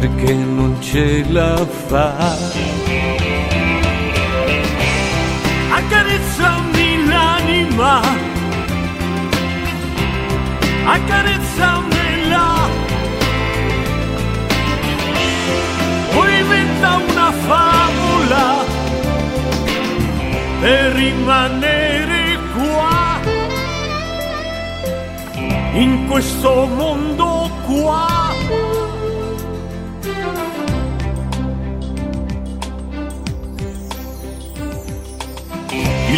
perché non ce la fa. Accarezzami l'anima, accarezzamela, poi inventa una favola per rimanere qua, in questo mondo qua.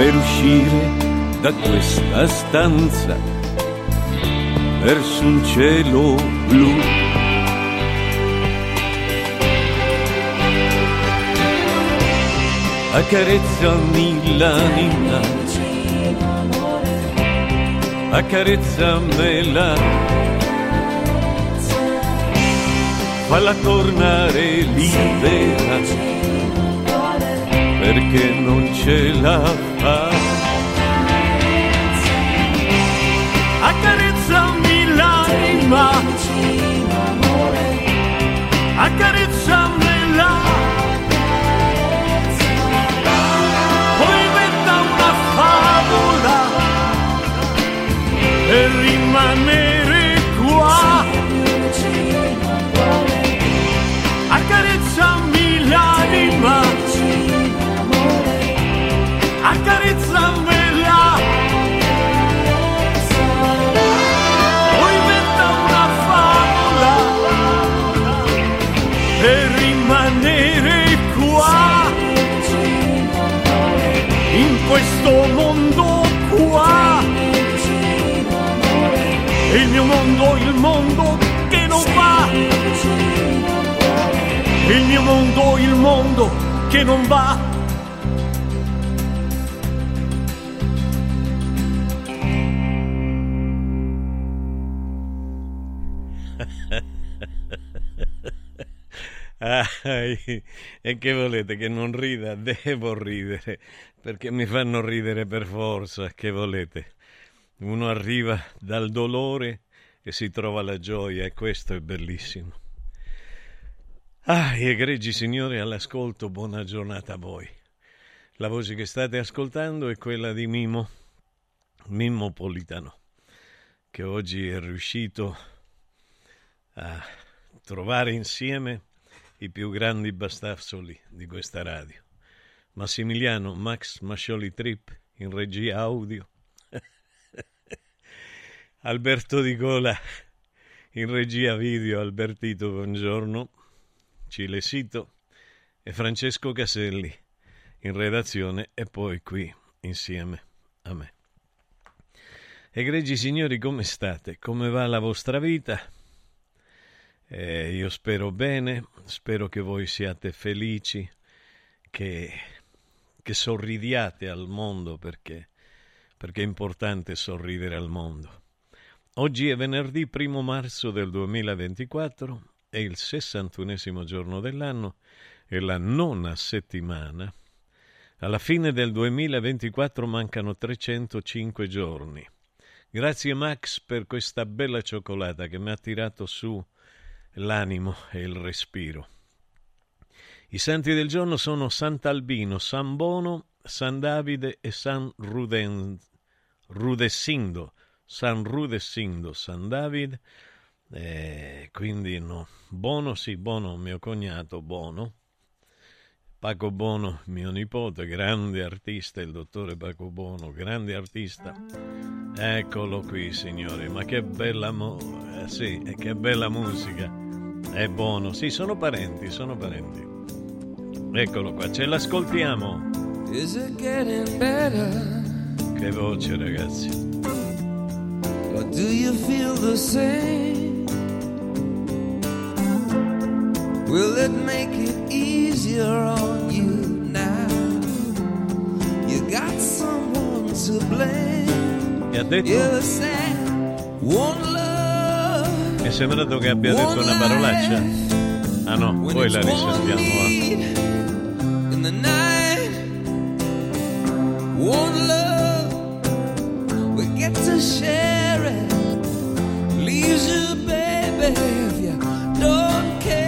per uscire da questa stanza verso un cielo blu. Accarezzami l'anima, accarezzamela, falla tornare libera perché non ce la fa. Accarezzami l'anima, accarezzamela. Poi inventa una favola per rimanere Il mio mondo, il mondo che non va. Ah, e che volete che non rida? Devo ridere, perché mi fanno ridere per forza, che volete? Uno arriva dal dolore e si trova la gioia e questo è bellissimo. Ah, egregi signori all'ascolto, buona giornata a voi. La voce che state ascoltando è quella di Mimo, Mimmo Politano, che oggi è riuscito a trovare insieme i più grandi bastazzoli di questa radio. Massimiliano Max Mascioli Trip in regia audio. Alberto Di Gola in regia video Albertito Buongiorno, Cilesito e Francesco Caselli in redazione e poi qui insieme a me. Egregi signori, come state? Come va la vostra vita? Eh, io spero bene, spero che voi siate felici, che, che sorridiate al mondo perché, perché è importante sorridere al mondo. Oggi è venerdì 1 marzo del 2024, è il 61 giorno dell'anno e la nona settimana. Alla fine del 2024 mancano 305 giorni. Grazie Max per questa bella cioccolata che mi ha tirato su l'animo e il respiro. I santi del giorno sono Sant'Albino, San Bono, San Davide e San Ruden, Rudessindo. San Rudessindo, San Davide, eh, quindi no. Bono, sì, Bono, mio cognato Bono. Paco Bono, mio nipote, grande artista, il dottore Paco Bono, grande artista. Eccolo qui, signori, ma che bella, mo- eh, sì, che bella musica. È buono, sì, sono parenti, sono parenti. Eccolo qua, ce l'ascoltiamo. Is it getting better? Che voce, ragazzi. Or do you feel the same? Will it make it easier on you now? You got someone to blame. E ha detto? You said one love. Mi è sembrato che abbia detto una parolaccia. Ah no, poi la risentiamo. va. in the night, one love, we get to share it. Leaves you, baby, if you don't care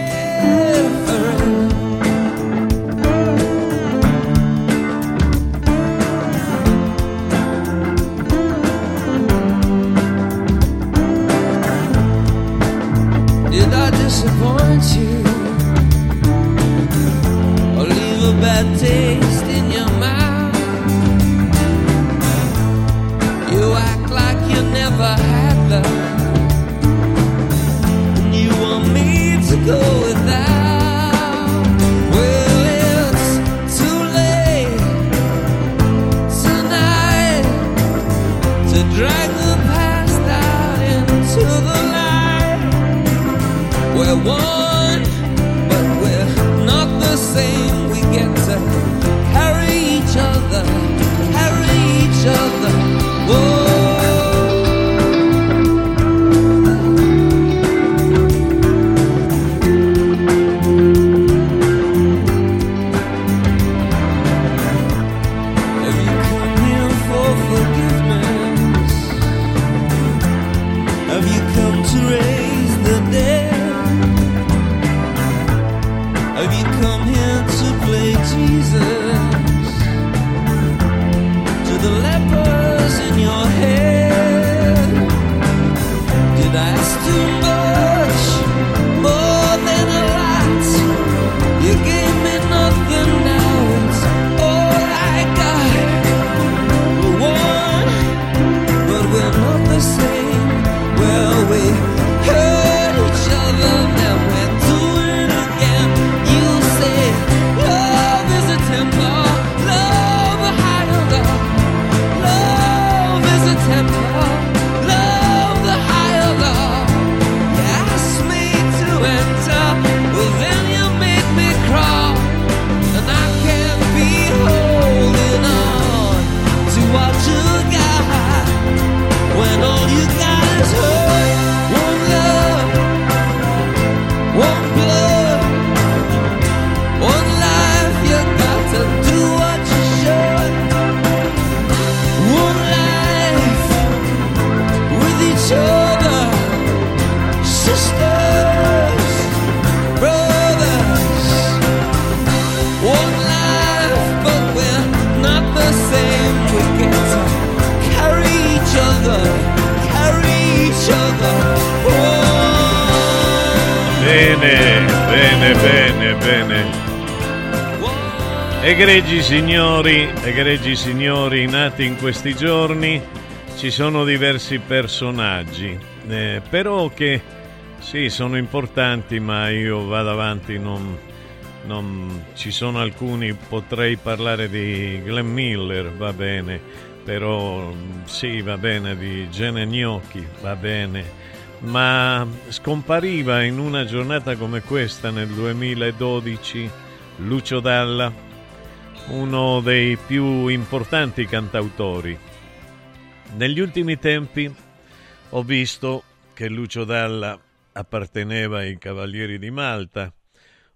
signori, egregi signori nati in questi giorni, ci sono diversi personaggi, eh, però che Sì, sono importanti, ma io vado avanti, non, non, ci sono alcuni, potrei parlare di Glenn Miller, va bene, però sì, va bene, di Gene Gnocchi, va bene, ma scompariva in una giornata come questa nel 2012 Lucio Dalla, uno dei più importanti cantautori. Negli ultimi tempi ho visto che Lucio Dalla apparteneva ai Cavalieri di Malta,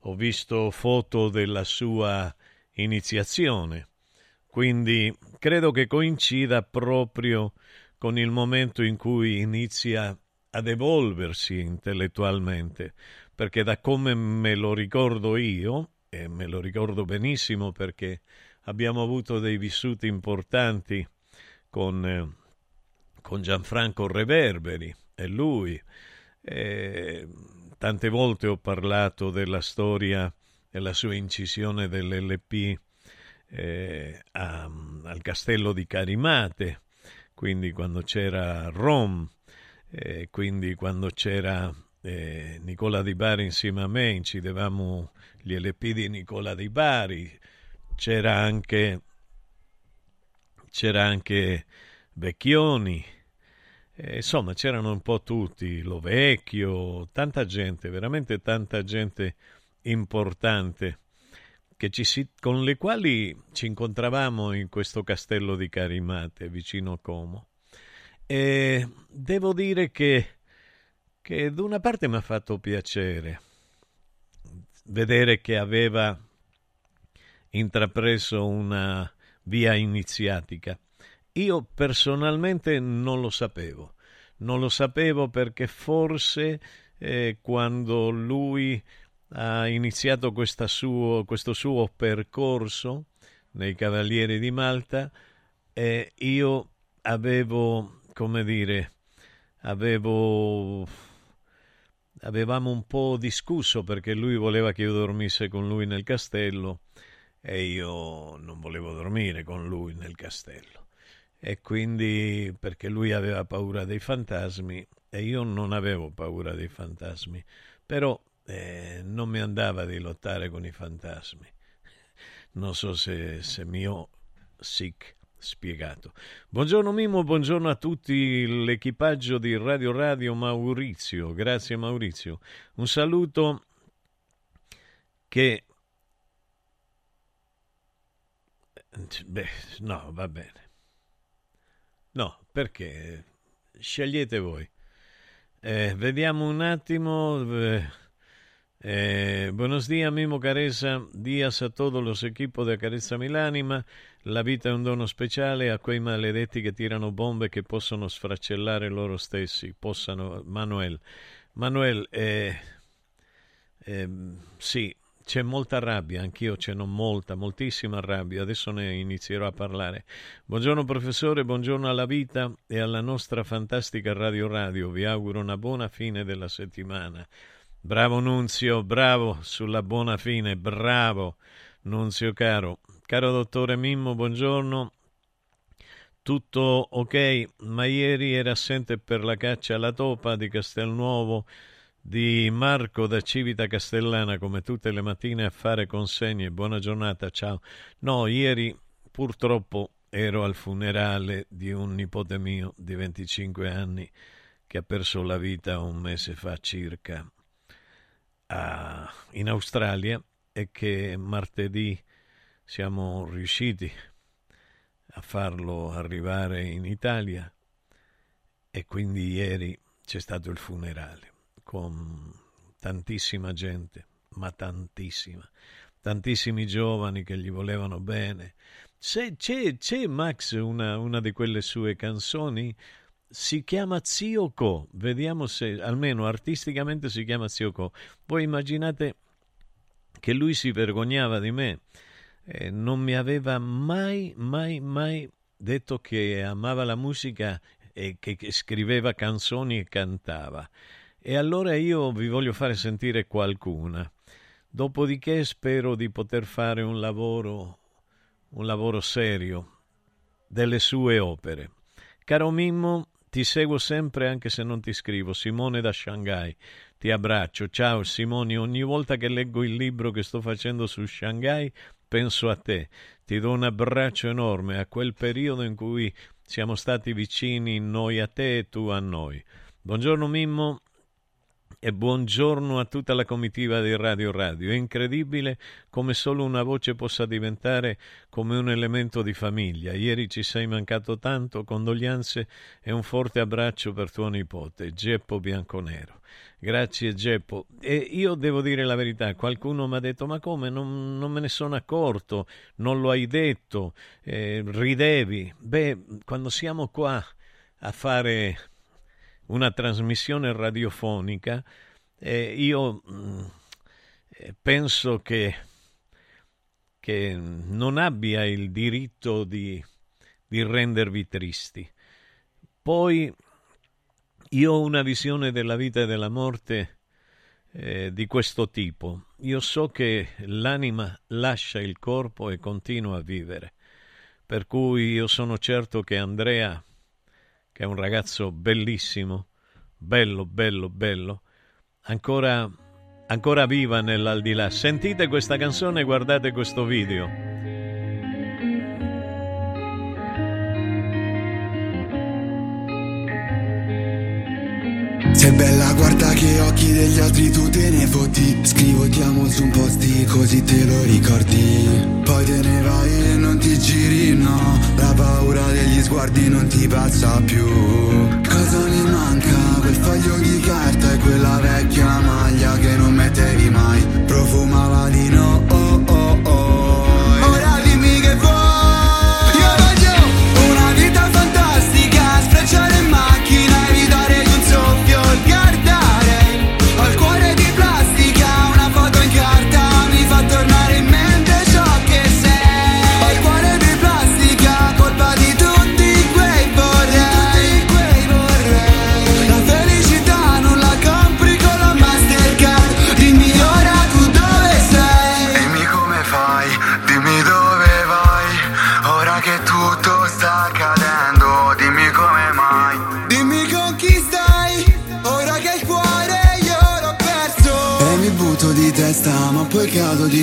ho visto foto della sua iniziazione, quindi credo che coincida proprio con il momento in cui inizia ad evolversi intellettualmente, perché da come me lo ricordo io, e me lo ricordo benissimo perché abbiamo avuto dei vissuti importanti con, eh, con Gianfranco Reverberi e lui, e tante volte ho parlato della storia della sua incisione dell'LP eh, a, al castello di Carimate, quindi quando c'era Rom, eh, quindi quando c'era eh, Nicola Di Bari insieme a me, incidevamo gli LP di Nicola Di Bari, c'era anche, c'era anche Vecchioni, eh, insomma, c'erano un po' tutti, Lo Vecchio, tanta gente, veramente tanta gente importante si, con le quali ci incontravamo in questo castello di Carimate vicino a Como. E devo dire che, che da una parte mi ha fatto piacere vedere che aveva intrapreso una via iniziatica. Io personalmente non lo sapevo, non lo sapevo perché forse eh, quando lui ha iniziato suo, questo suo percorso nei Cavalieri di Malta, eh, io avevo, come dire, avevo avevamo un po' discusso perché lui voleva che io dormisse con lui nel castello e io non volevo dormire con lui nel castello e quindi perché lui aveva paura dei fantasmi e io non avevo paura dei fantasmi, però eh, non mi andava di lottare con i fantasmi. Non so se, se mi ho sic spiegato. Buongiorno Mimo, buongiorno a tutti l'equipaggio di Radio Radio Maurizio. Grazie Maurizio. Un saluto che... Beh, no, va bene. No, perché? Scegliete voi. Eh, vediamo un attimo. Eh, eh, buenos días, Mimo Caressa. Días a todos los equipos de Carezza Milanima. La vita è un dono speciale a quei maledetti che tirano bombe che possono sfracellare loro stessi. Possano. Manuel. Manuel, eh, eh, sì, c'è molta rabbia, anch'io ce n'ho molta, moltissima rabbia, adesso ne inizierò a parlare. Buongiorno professore, buongiorno alla vita e alla nostra fantastica Radio Radio, vi auguro una buona fine della settimana. Bravo Nunzio, bravo sulla buona fine, bravo Nunzio caro. Caro dottore Mimmo, buongiorno. Tutto ok, ma ieri era assente per la caccia alla topa di Castelnuovo di Marco da Civita Castellana come tutte le mattine a fare consegne. Buona giornata, ciao. No, ieri purtroppo ero al funerale di un nipote mio di 25 anni che ha perso la vita un mese fa circa a, in Australia e che martedì siamo riusciti a farlo arrivare in Italia e quindi ieri c'è stato il funerale con tantissima gente, ma tantissima, tantissimi giovani che gli volevano bene. C'è, c'è, c'è Max una, una di quelle sue canzoni, si chiama Zio Co, vediamo se almeno artisticamente si chiama Zio Co. Voi immaginate che lui si vergognava di me, eh, non mi aveva mai, mai, mai detto che amava la musica e che, che scriveva canzoni e cantava. E allora io vi voglio fare sentire qualcuna. Dopodiché spero di poter fare un lavoro, un lavoro serio delle sue opere. Caro Mimmo, ti seguo sempre anche se non ti scrivo. Simone da Shanghai. ti abbraccio. Ciao Simoni, ogni volta che leggo il libro che sto facendo su Shanghai penso a te. Ti do un abbraccio enorme a quel periodo in cui siamo stati vicini noi a te e tu a noi. Buongiorno Mimmo, e buongiorno a tutta la comitiva di Radio Radio. È incredibile come solo una voce possa diventare come un elemento di famiglia. Ieri ci sei mancato tanto, condoglianze e un forte abbraccio per tuo nipote, Geppo Bianconero. Grazie Geppo. E io devo dire la verità, qualcuno mi ha detto ma come non, non, me ne sono accorto, non lo hai detto, eh, ridevi. Beh, quando siamo qua a fare una trasmissione radiofonica, eh, io mh, mm, penso che, che, non abbia il diritto di, di rendervi tristi. Poi io ho una visione della vita e della morte eh, di questo tipo. Io so che l'anima lascia il corpo e continua a vivere. Per cui io sono certo che Andrea che è un ragazzo bellissimo, bello, bello, bello, ancora, ancora viva nell'aldilà. Sentite questa canzone e guardate questo video. Sei bella, guarda che occhi degli altri tu te ne fotti. Scrivo ti amo su un posti così te lo ricordi. Poi te ne vai e non ti giri, no. La paura degli sguardi non ti passa più. Cosa mi manca? Quel foglio di carta e quella vecchia maglia che non mettevi mai. Profumava di no,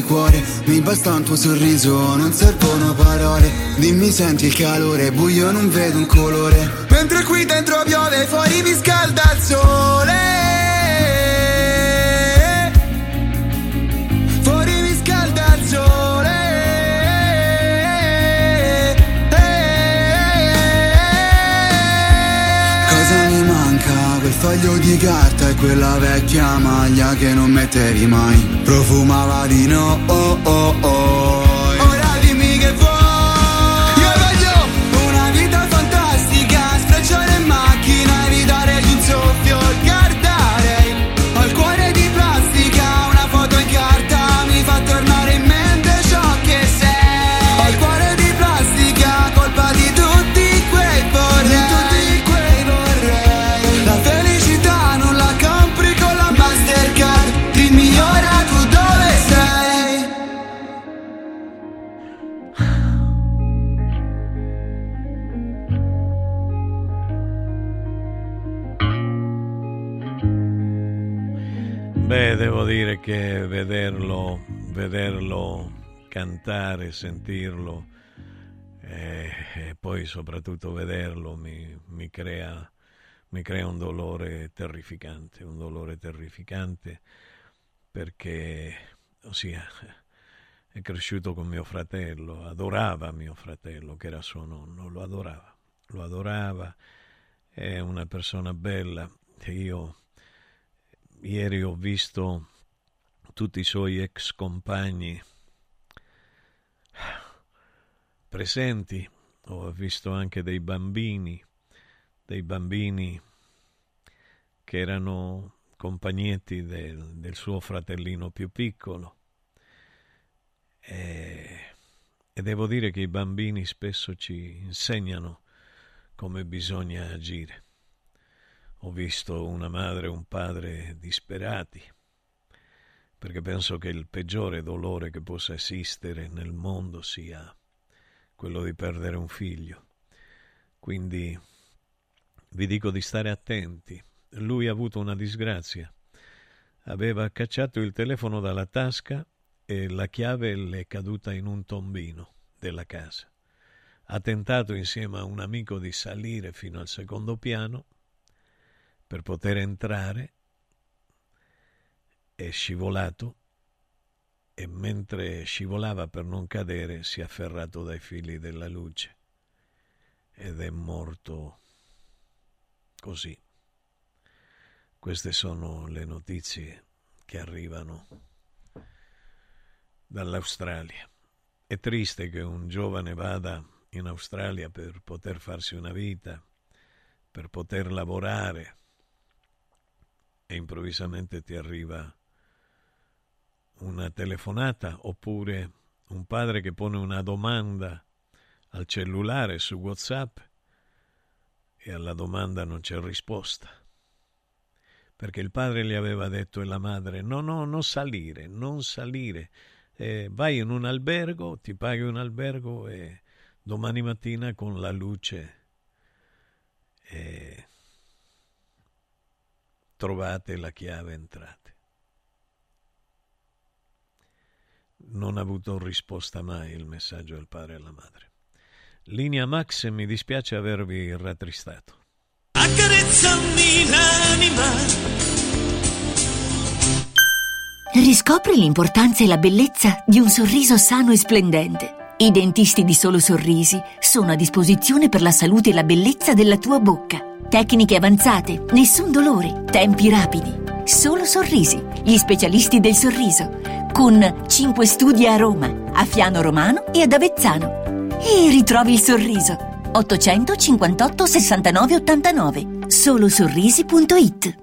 cuore Mi basta un tuo sorriso, non servono parole. Dimmi senti il calore, buio non vedo un colore. Mentre qui dentro piove, fuori mi scalda il sole foglio di carta e quella vecchia maglia che non mettevi mai. Profumava di no, oh oh oh che vederlo, vederlo cantare, sentirlo e, e poi soprattutto vederlo mi, mi crea, mi crea un dolore terrificante, un dolore terrificante perché, ossia, è cresciuto con mio fratello, adorava mio fratello che era suo nonno, lo adorava, lo adorava, è una persona bella. Io ieri ho visto tutti i suoi ex compagni presenti, ho visto anche dei bambini, dei bambini che erano compagnetti del, del suo fratellino più piccolo. E, e devo dire che i bambini spesso ci insegnano come bisogna agire. Ho visto una madre e un padre disperati, perché penso che il peggiore dolore che possa esistere nel mondo sia quello di perdere un figlio. Quindi vi dico di stare attenti. Lui ha avuto una disgrazia, aveva cacciato il telefono dalla tasca e la chiave le è caduta in un tombino della casa. Ha tentato insieme a un amico di salire fino al secondo piano per poter entrare, è scivolato e mentre scivolava per non cadere si è afferrato dai fili della luce ed è morto così. Queste sono le notizie che arrivano dall'Australia. È triste che un giovane vada in Australia per poter farsi una vita, per poter lavorare e improvvisamente ti arriva una telefonata oppure un padre che pone una domanda al cellulare su WhatsApp e alla domanda non c'è risposta. Perché il padre gli aveva detto e la madre no, no, non salire, non salire. Eh, vai in un albergo, ti paghi un albergo e domani mattina con la luce eh, trovate la chiave entrate. Non ha avuto risposta mai il messaggio del padre e alla madre. Linea Max, mi dispiace avervi rattristato. Accarezzami l'anima. Riscopri l'importanza e la bellezza di un sorriso sano e splendente. I dentisti di Solo Sorrisi sono a disposizione per la salute e la bellezza della tua bocca. Tecniche avanzate, nessun dolore, tempi rapidi. Solo Sorrisi, gli specialisti del sorriso, con 5 studi a Roma, a Fiano Romano e ad Avezzano. E ritrovi il sorriso. 858 69 89 solosorrisi.it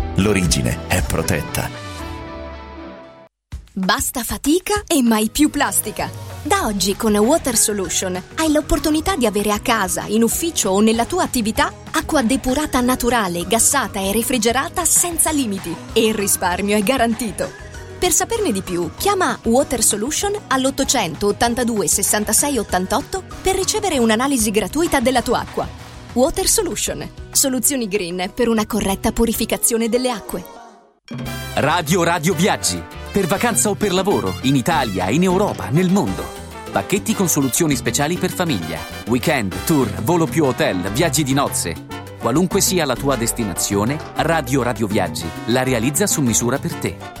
L'origine è protetta. Basta fatica e mai più plastica. Da oggi con Water Solution hai l'opportunità di avere a casa, in ufficio o nella tua attività acqua depurata naturale, gassata e refrigerata senza limiti e il risparmio è garantito. Per saperne di più, chiama Water Solution all'800 82 66 88 per ricevere un'analisi gratuita della tua acqua. Water Solution, soluzioni green per una corretta purificazione delle acque. Radio Radio Viaggi. Per vacanza o per lavoro, in Italia, in Europa, nel mondo. Pacchetti con soluzioni speciali per famiglia. Weekend, tour, volo più hotel, viaggi di nozze. Qualunque sia la tua destinazione, Radio Radio Viaggi la realizza su misura per te.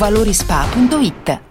valorispa.it.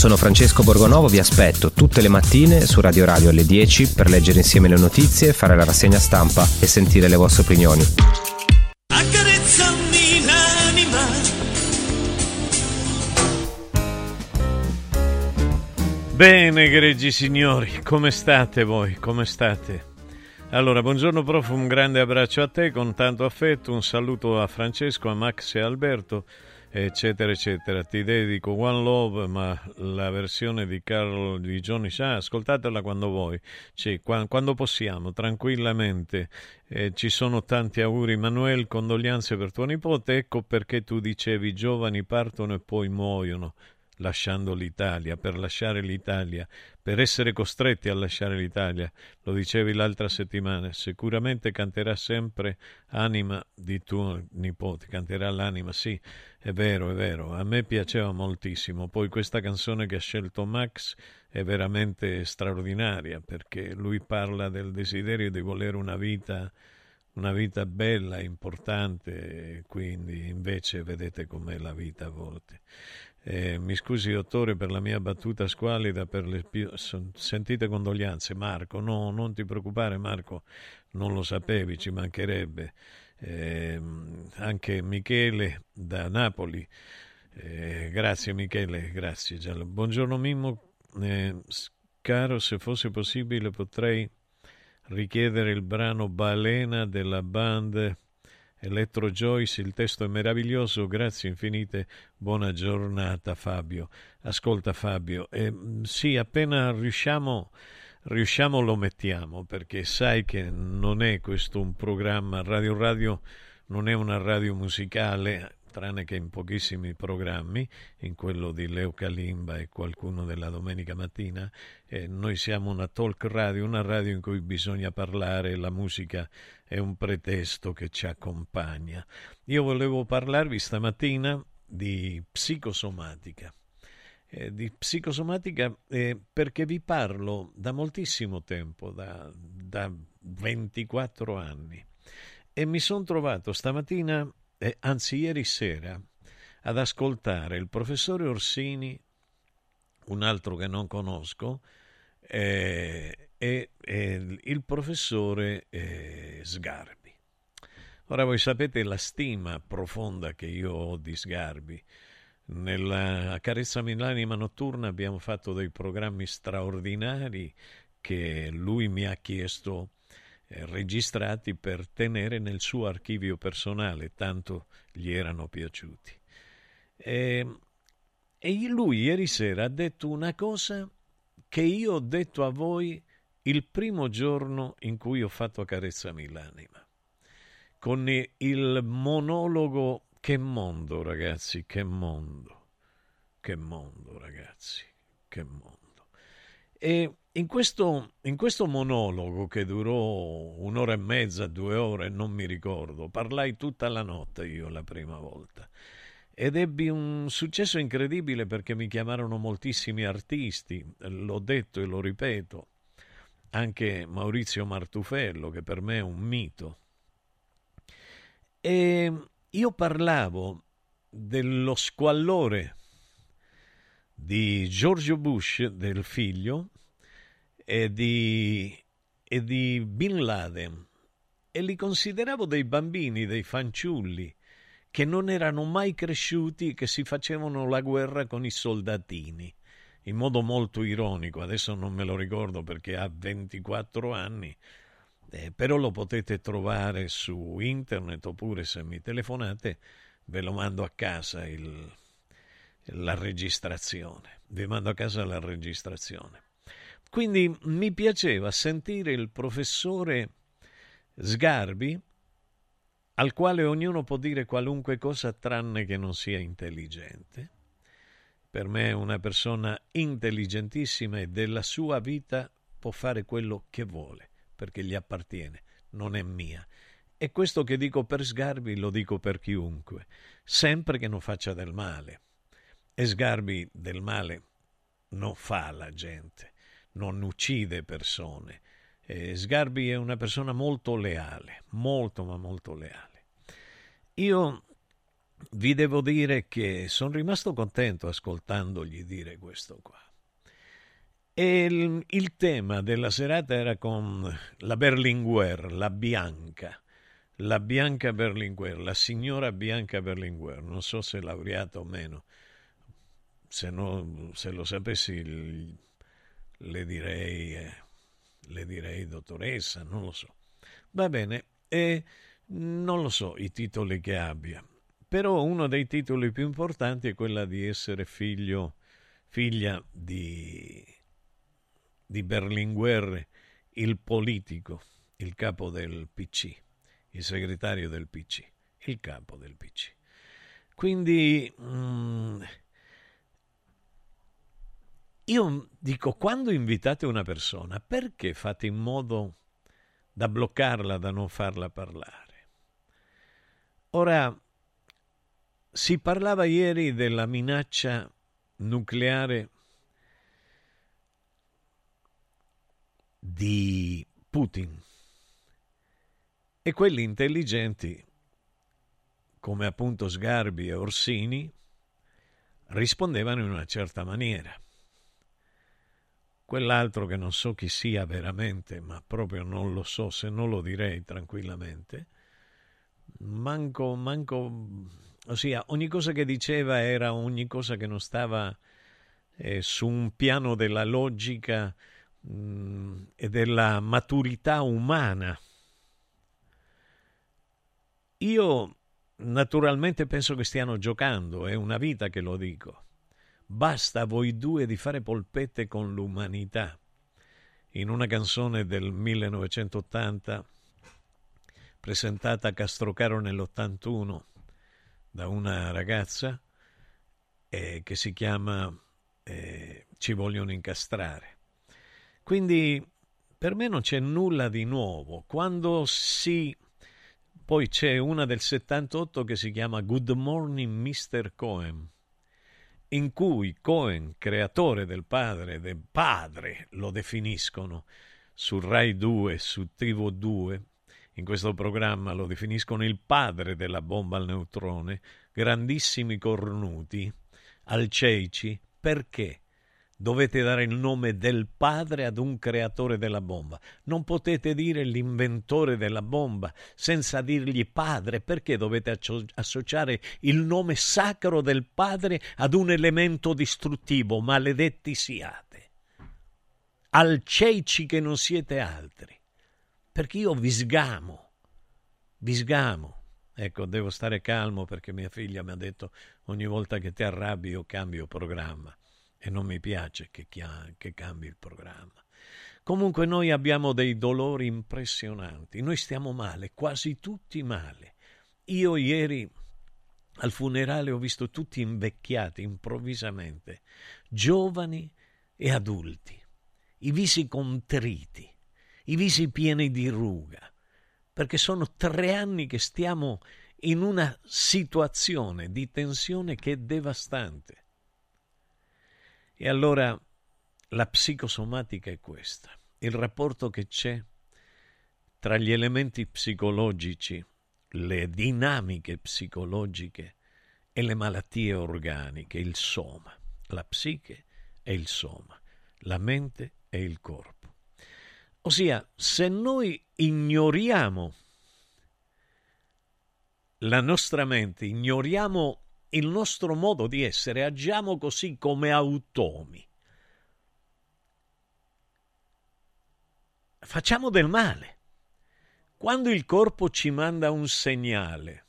Sono Francesco Borgonovo, vi aspetto tutte le mattine su Radio Radio alle 10 per leggere insieme le notizie, fare la rassegna stampa e sentire le vostre opinioni. Accarezzami l'anima. Bene, egregi signori, come state voi? Come state? Allora, buongiorno prof, un grande abbraccio a te con tanto affetto, un saluto a Francesco, a Max e a Alberto, eccetera, eccetera. Ti dedico One Love, ma la versione di Carl di Johnny Shah, ascoltatela quando vuoi, qua- quando possiamo, tranquillamente. Eh, ci sono tanti auguri, Manuel, condoglianze per tuo nipote, ecco perché tu dicevi giovani partono e poi muoiono lasciando l'Italia, per lasciare l'Italia, per essere costretti a lasciare l'Italia. Lo dicevi l'altra settimana, sicuramente canterà sempre anima di tuo nipote, canterà l'anima, sì, è vero, è vero, a me piaceva moltissimo. Poi questa canzone che ha scelto Max è veramente straordinaria perché lui parla del desiderio di volere una vita una vita bella, importante, quindi invece vedete com'è la vita a volte. Eh, mi scusi dottore per la mia battuta squalida, per le sentite condoglianze. Marco, no, non ti preoccupare Marco, non lo sapevi, ci mancherebbe. Eh, anche Michele da Napoli, eh, grazie Michele, grazie Giallo. Buongiorno Mimmo, eh, caro, se fosse possibile potrei richiedere il brano Balena della band Electro Joyce, il testo è meraviglioso, grazie infinite, buona giornata Fabio. Ascolta Fabio, eh, sì, appena riusciamo, riusciamo lo mettiamo, perché sai che non è questo un programma, Radio Radio non è una radio musicale, tranne che in pochissimi programmi, in quello di Leo Kalimba e qualcuno della domenica mattina, eh, noi siamo una talk radio, una radio in cui bisogna parlare, la musica è un pretesto che ci accompagna. Io volevo parlarvi stamattina di psicosomatica. Eh, di psicosomatica eh, perché vi parlo da moltissimo tempo, da, da 24 anni, e mi sono trovato stamattina eh, anzi ieri sera, ad ascoltare il professore Orsini, un altro che non conosco, eh, e, e, il professore eh, Sgarbi. Ora voi sapete la stima profonda che io ho di Sgarbi. Nella Carezzami l'anima notturna abbiamo fatto dei programmi straordinari che lui mi ha chiesto eh, registrati per tenere nel suo archivio personale, tanto gli erano piaciuti. E, e lui ieri sera ha detto una cosa che io ho detto a voi il primo giorno in cui ho fatto Carezzami l'anima, con il monologo Che mondo, ragazzi, che mondo, che mondo, ragazzi, che mondo. E in questo, in questo, monologo che durò un'ora e mezza, due ore, non mi ricordo, parlai tutta la notte io la prima volta ed ebbi un successo incredibile perché mi chiamarono moltissimi artisti, l'ho detto e lo ripeto, anche Maurizio Martufello che per me è un mito. E io parlavo dello squallore di Giorgio Bush, del figlio, e di, e di Bin Laden. E li consideravo dei bambini, dei fanciulli che non erano mai cresciuti, che si facevano la guerra con i soldatini, in modo molto ironico, adesso non me lo ricordo perché ha 24 anni, eh, però lo potete trovare su internet oppure se mi telefonate ve lo mando a casa il, la registrazione, vi mando a casa la registrazione. Quindi mi piaceva sentire il professore Sgarbi al quale ognuno può dire qualunque cosa tranne che non sia intelligente. Per me è una persona intelligentissima e della sua vita può fare quello che vuole, perché gli appartiene, non è mia. E questo che dico per Sgarbi lo dico per chiunque, sempre che non faccia del male. E Sgarbi del male non fa alla gente, non uccide persone. E Sgarbi è una persona molto leale, molto ma molto leale. Io vi devo dire che sono rimasto contento ascoltandogli dire questo qua. E il, il, tema della serata era con la Berlinguer, la Bianca, la Bianca Berlinguer, la signora Bianca Berlinguer, non so se laureata o meno, se, no, se lo sapessi le direi, eh, le direi dottoressa, non lo so. Va bene, e non lo so i titoli che abbia, però uno dei titoli più importanti è quella di essere figlio, figlia di, di Berlinguer, il politico, il capo del PC, il segretario del PC, il capo del PC. Quindi mm, io dico, quando invitate una persona, perché fate in modo da bloccarla, da non farla parlare? Ora, si parlava ieri della minaccia nucleare di Putin e quelli intelligenti, come appunto Sgarbi e Orsini, rispondevano in una certa maniera. Quell'altro che non so chi sia veramente, ma proprio non lo so, se non lo direi tranquillamente, manco, manco, ossia ogni cosa che diceva era ogni cosa che non stava eh, su un piano della logica mh, mm, e della maturità umana. Io naturalmente penso che stiano giocando, è una vita che lo dico. Basta voi due di fare polpette con l'umanità. In una canzone del 1980 presentata a Castrocaro nell'81 da una ragazza eh, che si chiama eh, Ci vogliono incastrare. Quindi per me non c'è nulla di nuovo. Quando si... Poi c'è una del 78 che si chiama Good Morning Mr. Cohen, in cui Cohen, creatore del padre, del padre lo definiscono, su Rai 2, su TV2, in questo programma lo definiscono il padre della bomba al neutrone, grandissimi cornuti, alceici, perché? Dovete dare il nome del padre ad un creatore della bomba. Non potete dire l'inventore della bomba senza dirgli padre, perché dovete associare il nome sacro del padre ad un elemento distruttivo, maledetti siate. Alceici che non siete altri perché io vi sgamo, vi sgamo. Ecco, devo stare calmo perché mia figlia mi ha detto ogni volta che ti arrabbi io cambio programma e non mi piace che, che cambi il programma. Comunque noi abbiamo dei dolori impressionanti, noi stiamo male, quasi tutti male. Io ieri al funerale ho visto tutti invecchiati improvvisamente, giovani e adulti, i visi contriti, i visi pieni di ruga, perché sono tre anni che stiamo in una situazione di tensione che è devastante. E allora la psicosomatica è questa, il rapporto che c'è tra gli elementi psicologici, le dinamiche psicologiche e le malattie organiche, il soma, la psiche e il soma, la mente e il corpo. Ossia, se noi ignoriamo la nostra mente, ignoriamo il nostro modo di essere, agiamo così come automi. Facciamo del male. Quando il corpo ci manda un segnale,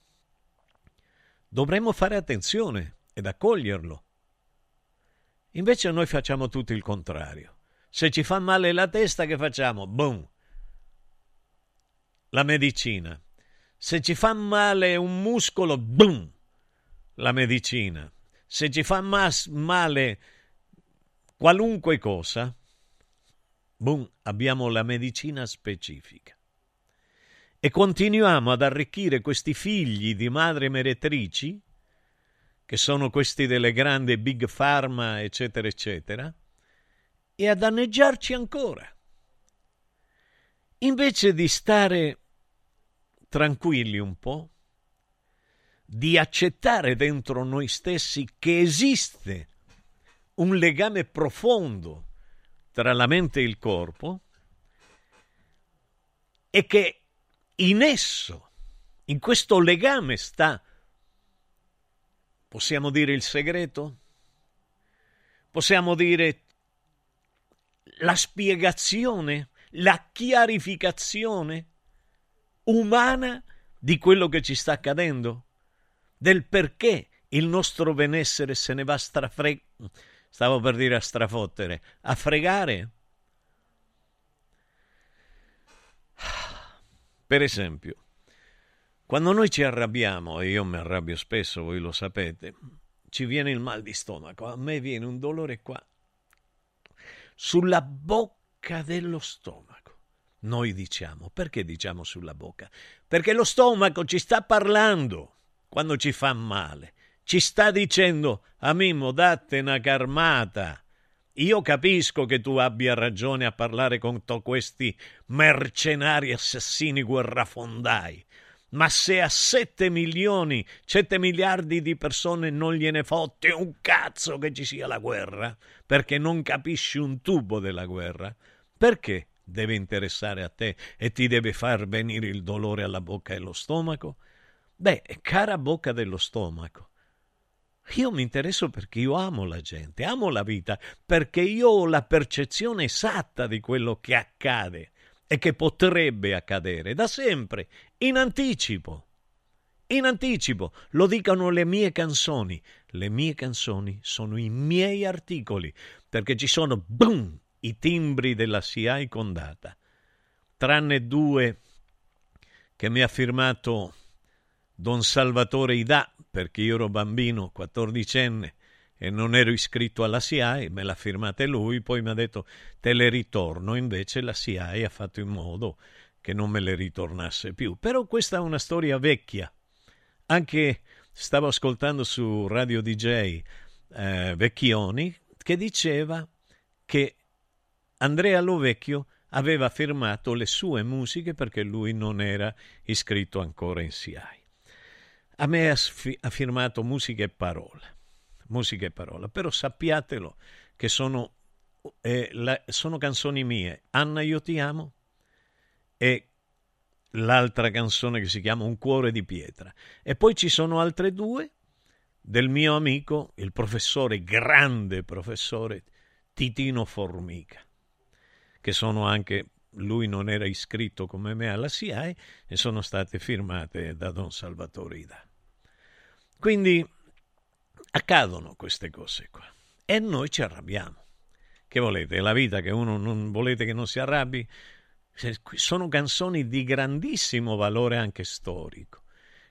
dovremmo fare attenzione ed accoglierlo. Invece noi facciamo tutto il contrario. Se ci fa male la testa, che facciamo? Boom! La medicina. Se ci fa male un muscolo, boom, la medicina. Se ci fa mas- male qualunque cosa, boom, abbiamo la medicina specifica. E continuiamo ad arricchire questi figli di madri meretrici, che sono questi delle grandi big pharma, eccetera, eccetera, e a danneggiarci ancora. Invece di stare tranquilli un po', di accettare dentro noi stessi che esiste un legame profondo tra la mente e il corpo e che in esso, in questo legame sta, possiamo dire il segreto? Possiamo dire la spiegazione, la chiarificazione umana di quello che ci sta accadendo, del perché il nostro benessere se ne va a strafre... stavo per dire a strafottere, a fregare. Per esempio, quando noi ci arrabbiamo, e io mi arrabbio spesso, voi lo sapete, ci viene il mal di stomaco, a me viene un dolore qua, sulla bocca dello stomaco. Noi diciamo, perché diciamo sulla bocca? Perché lo stomaco ci sta parlando quando ci fa male. Ci sta dicendo, a Mimmo, datte una carmata. Io capisco che tu abbia ragione a parlare contro questi mercenari assassini guerrafondai, ma se a 7 milioni, 7 miliardi di persone non gliene fotte un cazzo che ci sia la guerra, perché non capisci un tubo della guerra, perché deve interessare a te e ti deve far venire il dolore alla bocca e allo stomaco? Beh, cara bocca dello stomaco, io mi interesso perché io amo la gente, amo la vita, perché io ho la percezione esatta di quello che accade e che potrebbe accadere da sempre, in anticipo. In anticipo, lo dicono le mie canzoni. Le mie canzoni sono i miei articoli, perché ci sono, boom, i timbri della SIAI con data. Tranne due che mi ha firmato Don Salvatore Idà, perché io ero bambino, quattordicenne, e non ero iscritto alla SIAE, me l'ha firmata lui, poi mi ha detto te le ritorno, invece la SIAE ha fatto in modo che non me le ritornasse più. Però questa è una storia vecchia. Anche stavo ascoltando su Radio DJ eh, Vecchioni che diceva che Andrea Lovecchio aveva firmato le sue musiche perché lui non era iscritto ancora in SIAE. A me ha, ha firmato musica e parole musica e parola, però sappiatelo che sono, eh, la, sono canzoni mie. Anna, io ti amo e l'altra canzone che si chiama Un cuore di pietra. E poi ci sono altre due del mio amico, il professore, grande professore Titino Formica, che sono anche, lui non era iscritto come me alla SIAE e sono state firmate da Don Salvatore Ida. Quindi accadono queste cose qua e noi ci arrabbiamo. Che volete? È la vita che uno non volete che non si arrabbi? Sono canzoni di grandissimo valore anche storico.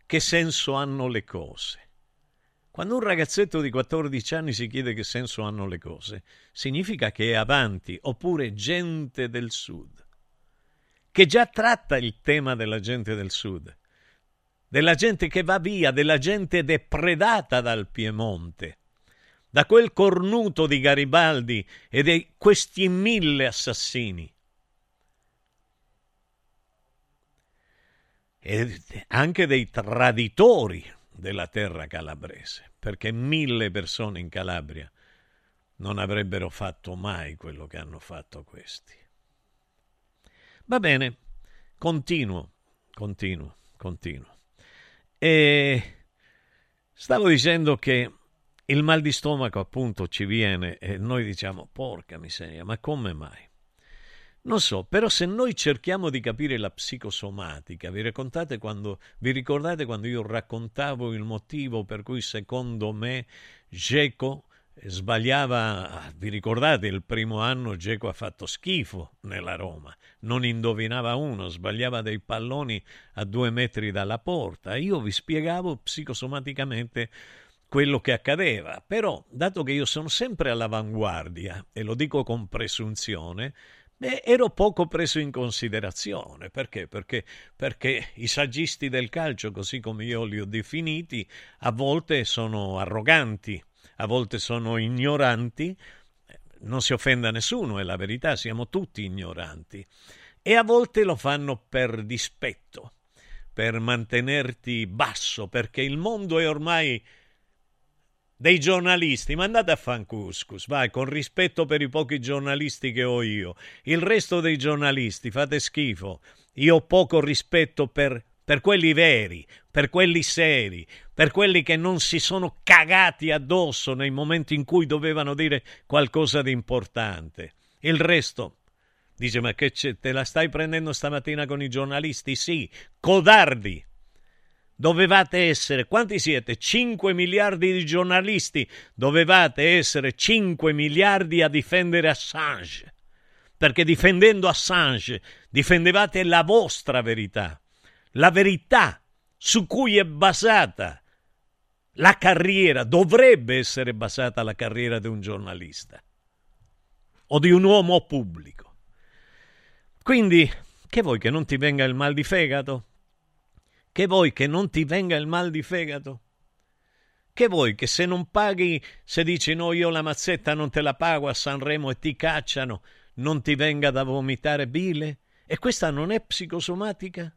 Che senso hanno le cose? Quando un ragazzetto di 14 anni si chiede che senso hanno le cose, significa che è avanti, oppure gente del sud, che già tratta il tema della gente del sud della gente che va via, della gente depredata dal Piemonte, da quel cornuto di Garibaldi e di questi mille assassini. E anche dei traditori della terra calabrese, perché mille persone in Calabria non avrebbero fatto mai quello che hanno fatto questi. Va bene, continuo, continuo, continuo. E stavo dicendo che il mal di stomaco appunto ci viene e noi diciamo porca miseria, ma come mai? Non so, però se noi cerchiamo di capire la psicosomatica, vi, quando, vi ricordate quando io raccontavo il motivo per cui secondo me Geco sbagliava, vi ricordate il primo anno Geco ha fatto schifo nella Roma, non indovinava uno, sbagliava dei palloni a due metri dalla porta. Io vi spiegavo psicosomaticamente quello che accadeva, però dato che io sono sempre all'avanguardia e lo dico con presunzione, Beh, ero poco preso in considerazione. Perché? Perché? Perché i saggisti del calcio, così come io li ho definiti, a volte sono arroganti, a volte sono ignoranti. Non si offenda nessuno, è la verità, siamo tutti ignoranti. E a volte lo fanno per dispetto, per mantenerti basso, perché il mondo è ormai dei giornalisti, ma andate a fancuscus, vai, con rispetto per i pochi giornalisti che ho io. Il resto dei giornalisti, fate schifo. Io ho poco rispetto per, per quelli veri, per quelli seri, per quelli che non si sono cagati addosso nei momenti in cui dovevano dire qualcosa di importante. Il resto, dice, ma che te la stai prendendo stamattina con i giornalisti? Sì, codardi Dovevate essere, quanti siete? 5 miliardi di giornalisti. Dovevate essere 5 miliardi a difendere Assange. Perché difendendo Assange difendevate la vostra verità. La verità su cui è basata la carriera, dovrebbe essere basata la carriera di un giornalista o di un uomo pubblico. Quindi, che vuoi che non ti venga il mal di fegato? Che vuoi che non ti venga il mal di fegato? Che vuoi che se non paghi, se dici no, io la mazzetta non te la pago a Sanremo e ti cacciano, non ti venga da vomitare bile? E questa non è psicosomatica?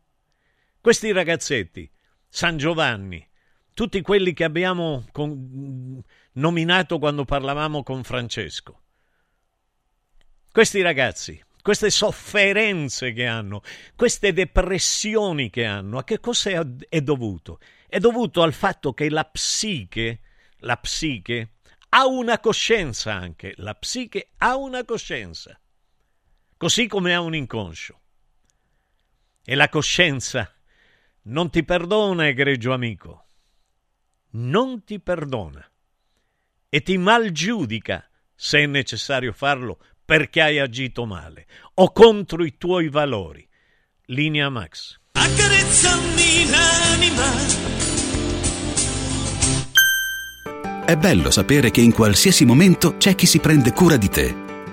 Questi ragazzetti, San Giovanni, tutti quelli che abbiamo con... nominato quando parlavamo con Francesco, questi ragazzi queste sofferenze che hanno, queste depressioni che hanno, a che cosa è dovuto? È dovuto al fatto che la psiche, la psiche ha una coscienza anche, la psiche ha una coscienza, così come ha un inconscio. E la coscienza non ti perdona, egregio amico, non ti perdona e ti malgiudica se è necessario farlo perché hai agito male o contro i tuoi valori. Linea Max. Accarezzami l'anima. È bello sapere che in qualsiasi momento c'è chi si prende cura di te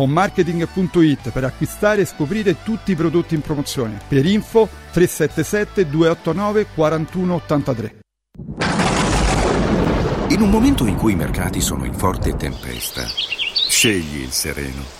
fonmarketing.it per acquistare e scoprire tutti i prodotti in promozione. Per info 377 289 4183. In un momento in cui i mercati sono in forte tempesta, scegli il sereno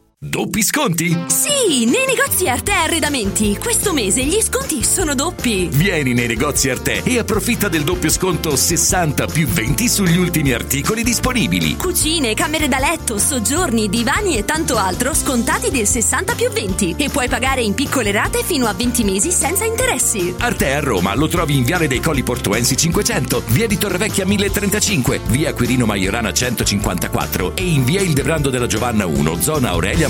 Doppi sconti? Sì, nei negozi Arte Arredamenti. Questo mese gli sconti sono doppi. Vieni nei negozi Arte e approfitta del doppio sconto 60 più 20 sugli ultimi articoli disponibili. Cucine, camere da letto, soggiorni, divani e tanto altro scontati del 60 più 20. E puoi pagare in piccole rate fino a 20 mesi senza interessi. Arte a Roma lo trovi in Viale dei Colli Portuensi 500, via di Torrevecchia 1035, via Quirino Maiorana 154 e in via Ildebrando della Giovanna 1, zona Aurelia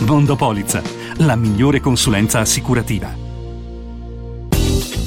Mondopolizza, la migliore consulenza assicurativa.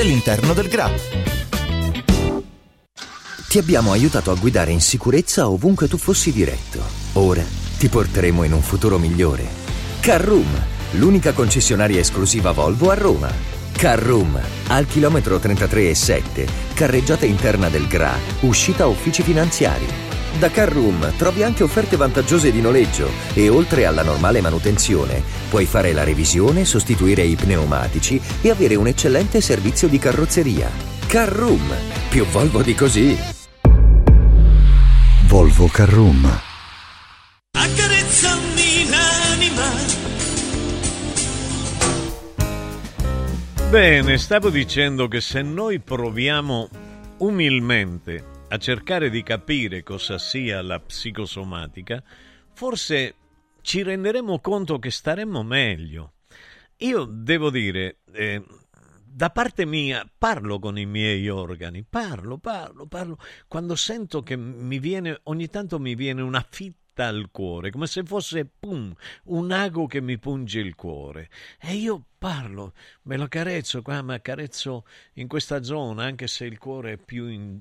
all'interno del GRA. Ti abbiamo aiutato a guidare in sicurezza ovunque tu fossi diretto. Ora ti porteremo in un futuro migliore. Carroom, l'unica concessionaria esclusiva Volvo a Roma. Carroom, al chilometro 33,7, carreggiata interna del GRA, uscita uffici finanziari. Da Carroom trovi anche offerte vantaggiose di noleggio e oltre alla normale manutenzione puoi fare la revisione, sostituire i pneumatici e avere un eccellente servizio di carrozzeria. Carroom, più Volvo di così. Volvo Carroom. Accarezzami l'anima. Bene, stavo dicendo che se noi proviamo umilmente a cercare di capire cosa sia la psicosomatica, forse ci renderemo conto che staremmo meglio. Io devo dire, eh, da parte mia, parlo con i miei organi, parlo, parlo, parlo, quando sento che mi viene, ogni tanto mi viene una fitta al cuore, come se fosse pum, un ago che mi punge il cuore. E io parlo, me lo carezzo qua, ma carezzo in questa zona, anche se il cuore è più, in,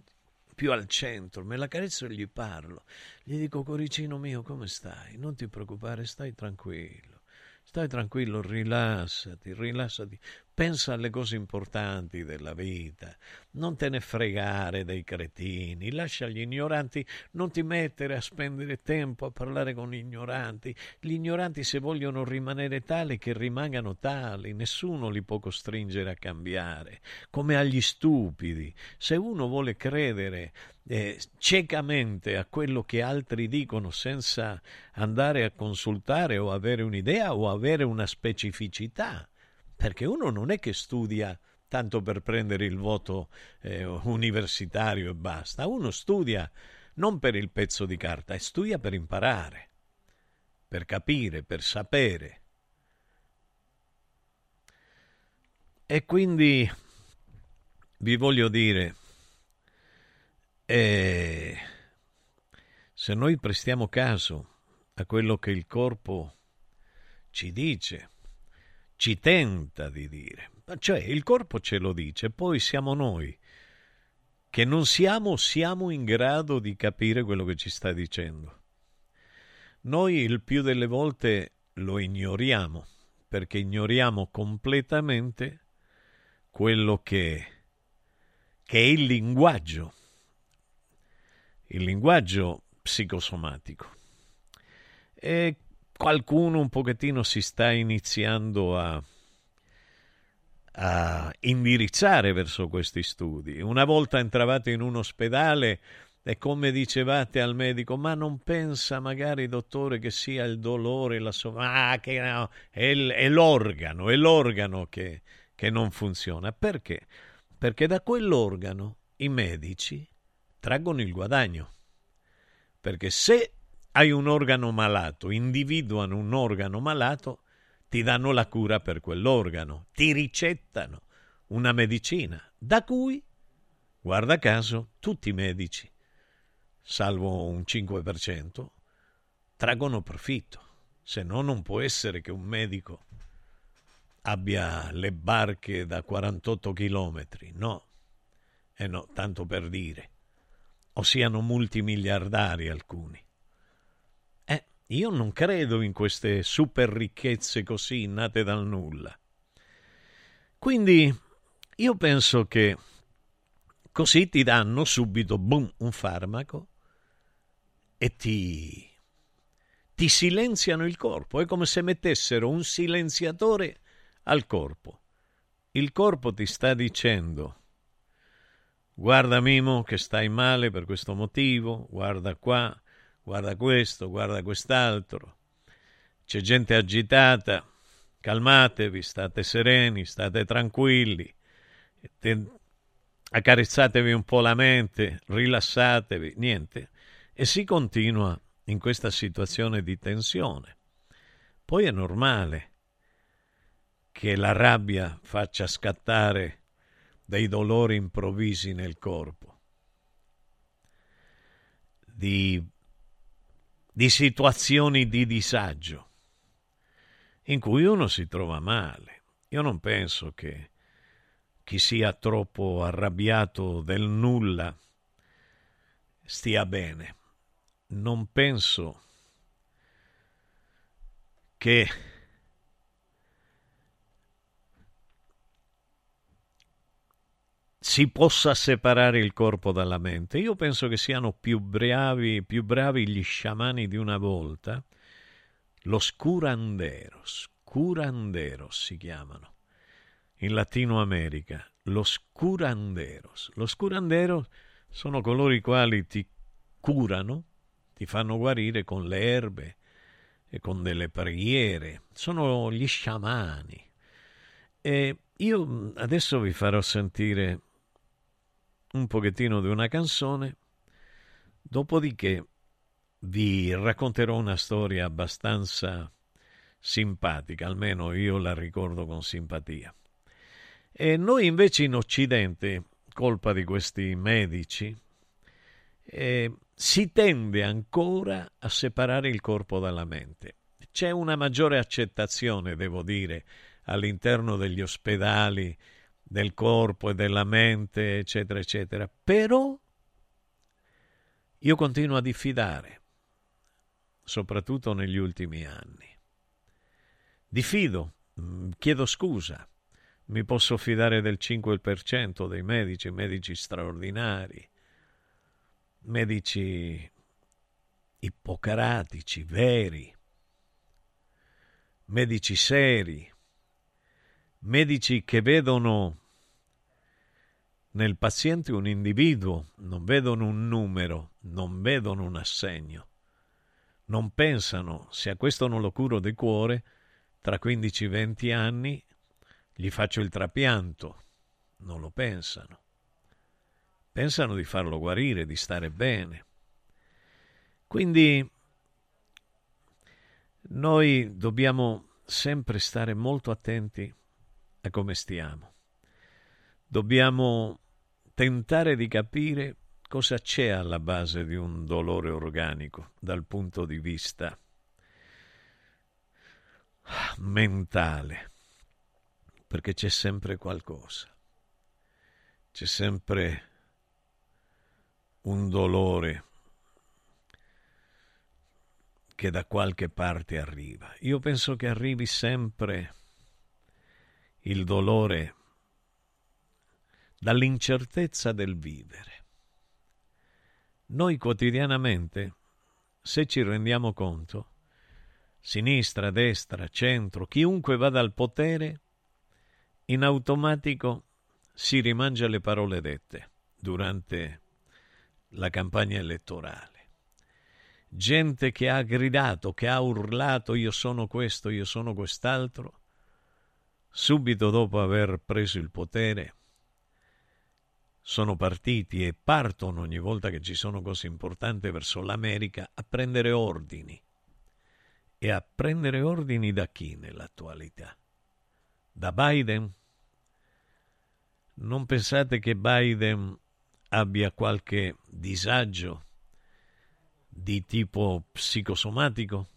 più al centro, me la carezzo e gli parlo. Gli dico, coricino mio, come stai? Non ti preoccupare, stai tranquillo. Stai tranquillo, rilassati, rilassati, pensa alle cose importanti della vita, non te ne fregare dei cretini, lascia gli ignoranti, non ti mettere a spendere tempo a parlare con gli ignoranti. Gli ignoranti se vogliono rimanere tali che rimangano tali, nessuno li può costringere a cambiare, come agli stupidi. Se uno vuole credere eh, ciecamente a quello che altri dicono senza andare a consultare o avere un'idea o avere una specificità, perché uno non è che studia tanto per prendere il voto eh, universitario e basta, uno studia non per il pezzo di carta, studia per imparare, per capire, per sapere. E quindi vi voglio dire, e se noi prestiamo caso a quello che il corpo ci dice, ci tenta di dire, cioè il corpo ce lo dice, poi siamo noi che non siamo, siamo in grado di capire quello che ci sta dicendo. Noi il più delle volte lo ignoriamo, perché ignoriamo completamente quello che, che è il linguaggio il linguaggio psicosomatico. E qualcuno un pochettino si sta iniziando a, a indirizzare verso questi studi. Una volta entravate in un ospedale e come dicevate al medico, ma non pensa magari, dottore, che sia il dolore, la so- ah, che no, è, è l'organo, è l'organo che, che non funziona. Perché? Perché da quell'organo i medici traggono il guadagno. Perché se hai un organo malato, individuano un organo malato, ti danno la cura per quell'organo, ti ricettano una medicina, da cui, guarda caso, tutti i medici, salvo un 5%, traggono profitto. Se no non può essere che un medico abbia le barche da 48 chilometri, no. E eh no, tanto per dire o siano multimiliardari alcuni. Io non credo in queste super ricchezze così nate dal nulla. Quindi io penso che così ti danno subito boom, un farmaco e ti, ti silenziano il corpo. È come se mettessero un silenziatore al corpo. Il corpo ti sta dicendo guarda Mimo che stai male per questo motivo, guarda qua, guarda questo, guarda quest'altro. C'è gente agitata, calmatevi, state sereni, state tranquilli, accarezzatevi un po' la mente, rilassatevi, niente. E si continua in questa situazione di tensione. Poi è normale che la rabbia faccia scattare dei dolori improvvisi nel corpo, di, di situazioni di disagio in cui uno si trova male. Io non penso che chi sia troppo arrabbiato del nulla stia bene. Non penso che si possa separare il corpo dalla mente. Io penso che siano più bravi, più bravi gli sciamani di una volta, los curanderos, curanderos si chiamano, in Latino America, los curanderos. Los curanderos sono coloro i quali ti curano, ti fanno guarire con le erbe e con delle preghiere, sono gli sciamani. E io adesso vi farò sentire un pochettino di una canzone, dopodiché vi racconterò una storia abbastanza simpatica, almeno io la ricordo con simpatia. E noi invece in Occidente, colpa di questi medici, eh, si tende ancora a separare il corpo dalla mente. C'è una maggiore accettazione, devo dire, all'interno degli ospedali del corpo e della mente, eccetera, eccetera. Però io continuo a diffidare, soprattutto negli ultimi anni. Diffido, mm, chiedo scusa, mi posso fidare del 5% dei medici, medici straordinari, medici ippocratici, veri, medici seri, medici che vedono nel paziente un individuo, non vedono un numero, non vedono un assegno. Non pensano, se a questo non lo curo di cuore, tra 15-20 anni gli faccio il trapianto. Non lo pensano. Pensano di farlo guarire, di stare bene. Quindi noi dobbiamo sempre stare molto attenti a come stiamo. Dobbiamo tentare di capire cosa c'è alla base di un dolore organico dal punto di vista mentale, perché c'è sempre qualcosa, c'è sempre un dolore che da qualche parte arriva. Io penso che arrivi sempre il dolore dall'incertezza del vivere. Noi quotidianamente, se ci rendiamo conto, sinistra, destra, centro, chiunque vada al potere, in automatico si rimangia le parole dette durante la campagna elettorale. Gente che ha gridato, che ha urlato io sono questo, io sono quest'altro, subito dopo aver preso il potere, sono partiti e partono ogni volta che ci sono cose importanti verso l'America a prendere ordini. E a prendere ordini da chi nell'attualità? Da Biden? Non pensate che Biden abbia qualche disagio di tipo psicosomatico,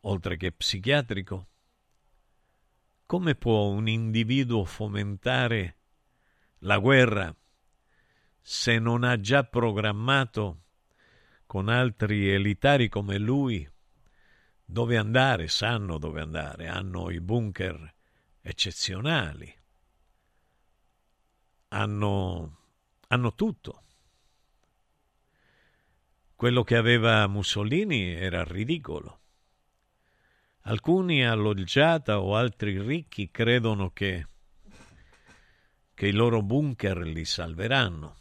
oltre che psichiatrico? Come può un individuo fomentare la guerra se non ha già programmato con altri elitari come lui dove andare, sanno dove andare, hanno i bunker eccezionali, hanno hanno tutto. Quello che aveva Mussolini era ridicolo. Alcuni alloggiata o altri ricchi credono che, che i loro bunker li salveranno.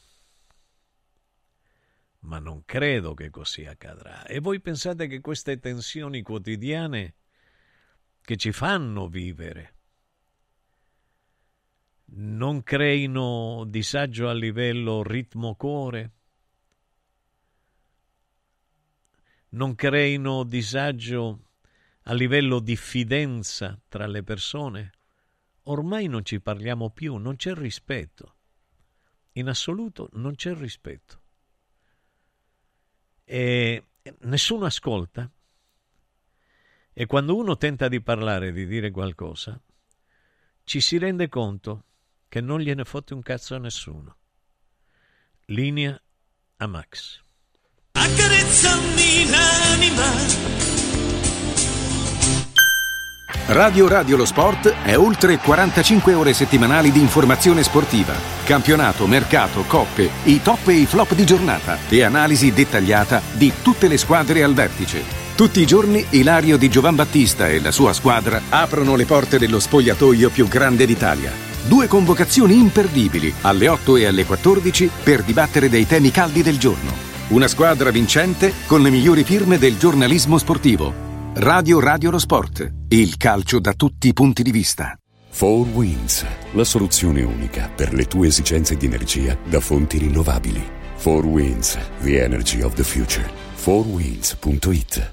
Ma non credo che così accadrà. E voi pensate che queste tensioni quotidiane che ci fanno vivere non creino disagio a livello ritmo-cuore? Non creino disagio a livello di fidenza tra le persone? Ormai non ci parliamo più, non c'è rispetto. In assoluto non c'è rispetto. E nessuno ascolta. E quando uno tenta di parlare, di dire qualcosa, ci si rende conto che non gliene fotte un cazzo a nessuno. Linea a Max. Accarezzami l'anima. Radio Radio Lo Sport è oltre 45 ore settimanali di informazione sportiva, campionato, mercato, coppe, i top e i flop di giornata e analisi dettagliata di tutte le squadre al vertice. Tutti i giorni Ilario di Giovan Battista e la sua squadra aprono le porte dello spogliatoio più grande d'Italia. Due convocazioni imperdibili alle 8 e alle 14 per dibattere dei temi caldi del giorno. Una squadra vincente con le migliori firme del giornalismo sportivo. Radio Radio Lo Sport, il calcio da tutti i punti di vista. 4 Winds, la soluzione unica per le tue esigenze di energia da fonti rinnovabili. 4 Winds, the energy of the future. 4winds.it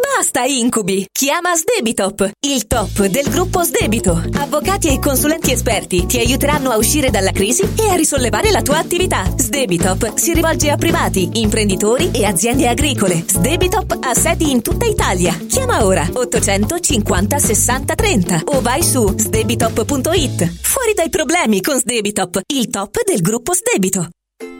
Basta incubi! Chiama Sdebitop, il top del gruppo Sdebito. Avvocati e consulenti esperti ti aiuteranno a uscire dalla crisi e a risollevare la tua attività. Sdebitop si rivolge a privati, imprenditori e aziende agricole. Sdebitop ha sedi in tutta Italia. Chiama ora 850 60 30 o vai su sdebitop.it. Fuori dai problemi con Sdebitop, il top del gruppo Sdebito.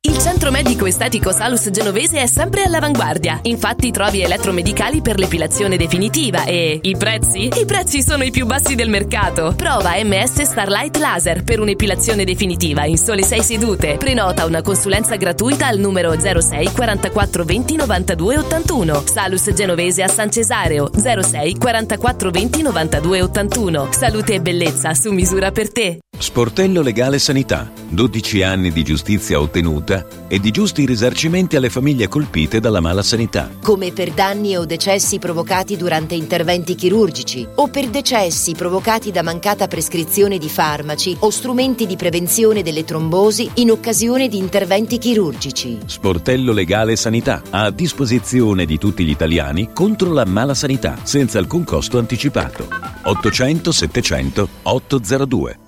Il centro medico estetico Salus Genovese è sempre all'avanguardia. Infatti trovi elettromedicali per l'epilazione definitiva e i prezzi? I prezzi sono i più bassi del mercato. Prova MS Starlight Laser per un'epilazione definitiva in sole 6 sedute. Prenota una consulenza gratuita al numero 06 44 20 92 81. Salus Genovese a San Cesareo 06 44 20 92 81. Salute e bellezza su misura per te. Sportello Legale Sanità. 12 anni di giustizia ottenuta e di giusti risarcimenti alle famiglie colpite dalla mala sanità. come per danni o decessi provocati durante interventi chirurgici o per decessi provocati da mancata prescrizione di farmaci o strumenti di prevenzione delle trombosi in occasione di interventi chirurgici. Sportello Legale Sanità. A disposizione di tutti gli italiani contro la mala sanità, senza alcun costo anticipato. 800 700 802.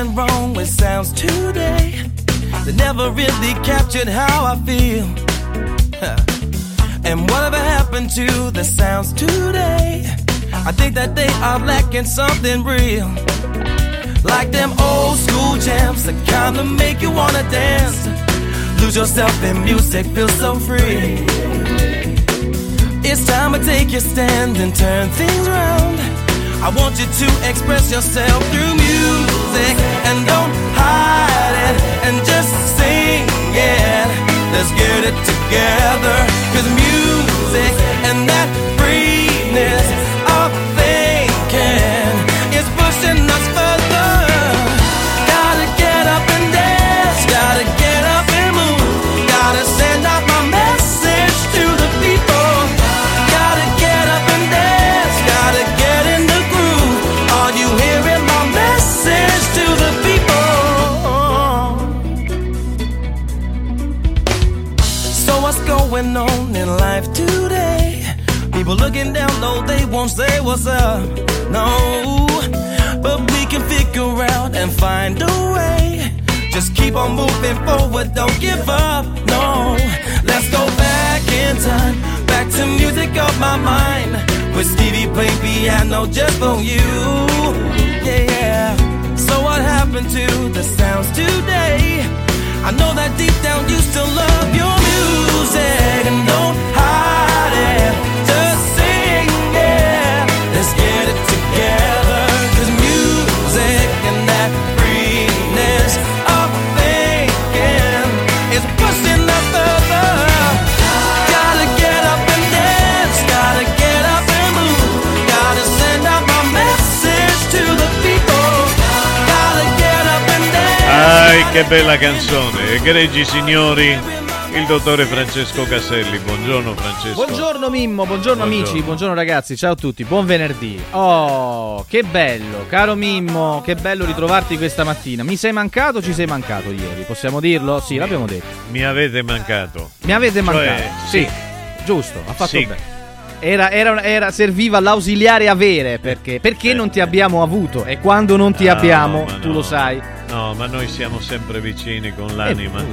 Something wrong with sounds today that never really captured how I feel. And whatever happened to the sounds today? I think that they are lacking something real. Like them old school jams that kinda make you wanna dance. Lose yourself in music, feel so free. It's time to take your stand and turn things around. I want you to express yourself through music and don't hide it and just sing it. Let's get it together. Cause music and that freeness of thinking is pushing us People looking down low, they won't say what's up. No, but we can figure out and find a way. Just keep on moving forward, don't give up. No, let's go back in time, back to music of my mind. With Stevie play piano just for you. Yeah, yeah. So what happened to the sounds today? I know that deep down you still love your music and don't hide it. Che bella canzone! Egregi signori, il dottore Francesco Caselli. Buongiorno Francesco. Buongiorno Mimmo, buongiorno, amici, buongiorno ragazzi, ciao a tutti, buon venerdì. Oh, che bello, caro Mimmo, che bello ritrovarti questa mattina. Mi sei mancato o ci sei mancato ieri? Possiamo dirlo? Sì, l'abbiamo detto. Mi avete mancato. Mi avete Cioè, mancato? sì. Giusto, ha fatto Sì. bene. Era, era- era- serviva l'ausiliare avere perché, perché non ti abbiamo avuto e quando non ti No, abbiamo, tu no. lo sai. No, ma noi siamo sempre vicini con l'anima.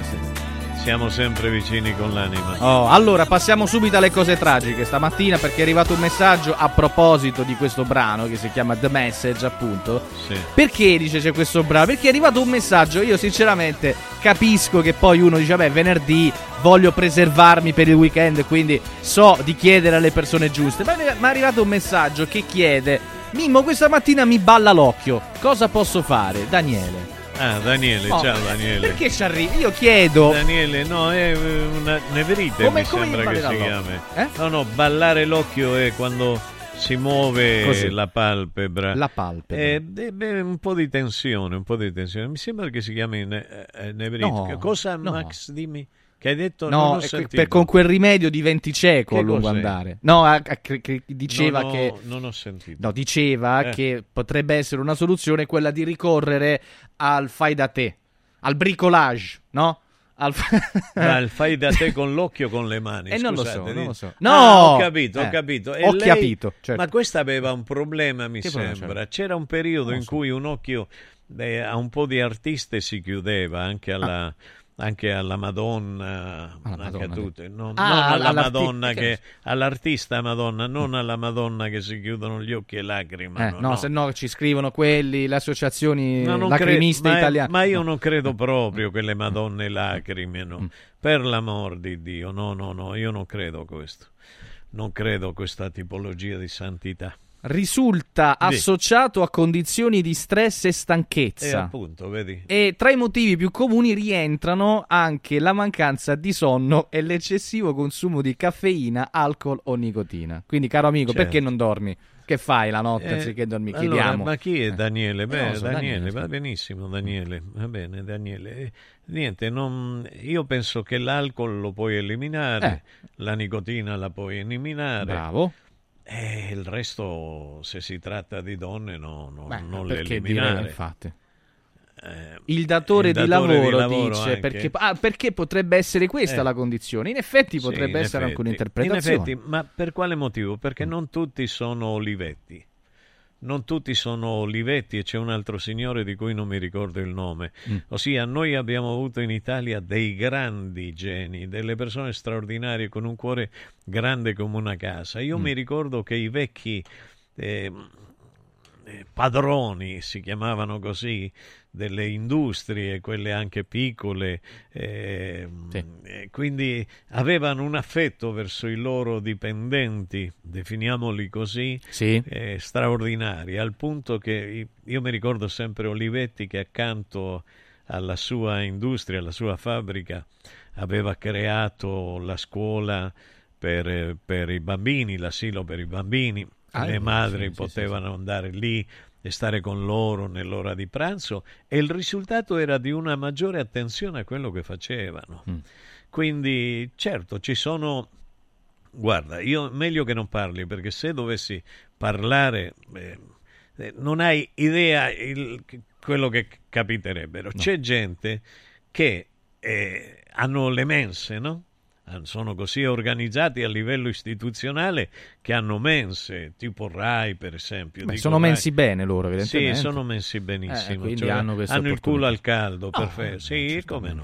Siamo sempre vicini con l'anima. Oh, allora passiamo subito alle cose tragiche stamattina perché è arrivato un messaggio a proposito di questo brano che si chiama The Message appunto. Sì. Perché dice c'è questo brano? Perché è arrivato un messaggio, io sinceramente capisco che poi uno dice vabbè venerdì voglio preservarmi per il weekend quindi so di chiedere alle persone giuste, ma è arrivato un messaggio che chiede Mimmo questa mattina mi balla l'occhio, cosa posso fare? Daniele. Ah, Daniele, Oh, ciao Daniele. Perché ci arrivi? Io chiedo... Daniele, no, è eh, una neverite Come- mi come sembra che si chiami. No, no, ballare l'occhio è quando si muove Così. la palpebra. La palpebra. Eh, eh, beh, un po' di tensione, un po' di tensione. Mi sembra che si chiami ne- eh, neverite. No, Cosa, no. Max, dimmi? Che hai detto? No, ho per con quel rimedio diventi cieco Che a lungo cos'è? andare. No, a- a- che- diceva Non ho- che non ho sentito. No, diceva Eh. che potrebbe essere una soluzione quella di ricorrere al fai da te, al bricolage, no? Al Ma il fai da te con l'occhio o con le mani? Eh, non lo so, non lo so. Ah, No! ho capito, ho Eh, capito. ho lei- capito, certo. Ma questa aveva un problema, mi Che problema sembra. c'era? C'era un periodo Non in so. cui un occhio eh, a un po' di artiste si chiudeva anche alla, anche alla Madonna, Alla anche Madonna, a tutte. No, Ah, non alla Madonna che- all'artista Madonna, non alla Madonna che si chiudono gli occhi e lacrime. Eh, no, se no ci scrivono quelli, le associazioni No, non cre- lacrimiste ma, italiane. ma io No. non credo proprio che le Madonne lacrimino. Per l'amor di Dio, no, no, no, io non credo a questo. Non credo a questa tipologia di santità. Risulta Sì. associato a condizioni di stress e E stanchezza. appunto, vedi? E tra i motivi più comuni rientrano anche la mancanza di sonno e l'eccessivo consumo di caffeina, alcol o nicotina. Quindi, caro amico, Certo. perché non dormi? Che fai la notte Eh, anziché dormire? allora, Chiediamo. ma chi è Daniele? Eh, Beh, non lo so, Daniele, Daniele, va benissimo, Daniele. Va bene, Daniele. Eh, Niente, non- io penso che l'alcol lo puoi eliminare, la nicotina la puoi eliminare. Eh. Bravo. E il resto, se si tratta di donne, no, no, Beh, non l'eliminare. direi, infatti. Eh, Il datore, il di, datore lavoro di lavoro dice anche. perché, ah, perché potrebbe essere questa Eh. la condizione. In effetti Sì, potrebbe in essere anche effetti. un'interpretazione. In effetti, ma per quale motivo? Perché non tutti sono Olivetti. Non tutti sono Olivetti e c'è un altro signore di cui non mi ricordo il nome. Mm. Ossia, noi abbiamo avuto in Italia dei grandi geni, delle persone straordinarie con un cuore grande come una casa. Io Mm. mi ricordo che i vecchi eh, padroni, si chiamavano così, delle industrie, quelle anche piccole, eh, e quindi avevano un affetto verso i loro dipendenti, definiamoli così, Sì. eh, straordinari, al punto che io mi ricordo sempre Olivetti che accanto alla sua industria, alla sua fabbrica, aveva creato la scuola per, per i bambini, l'asilo per i bambini, Ah, le sì, madri sì, sì, potevano andare lì e stare con loro nell'ora di pranzo e il risultato era di una maggiore attenzione a quello che facevano. Mm. Quindi certo ci sono Guarda, io meglio che non parli perché se dovessi parlare eh, eh, non hai idea il- quello che capiterebbero. C'è gente che eh, hanno le mense, no? Ah, Sono così organizzati a livello istituzionale che hanno mense, tipo RAI per esempio. Beh, sono RAI. mensi bene loro, evidentemente. Sì, sono messi benissimo. Eh, cioè, hanno hanno il culo al caldo, No, perfetto. eh, Sì, e come no.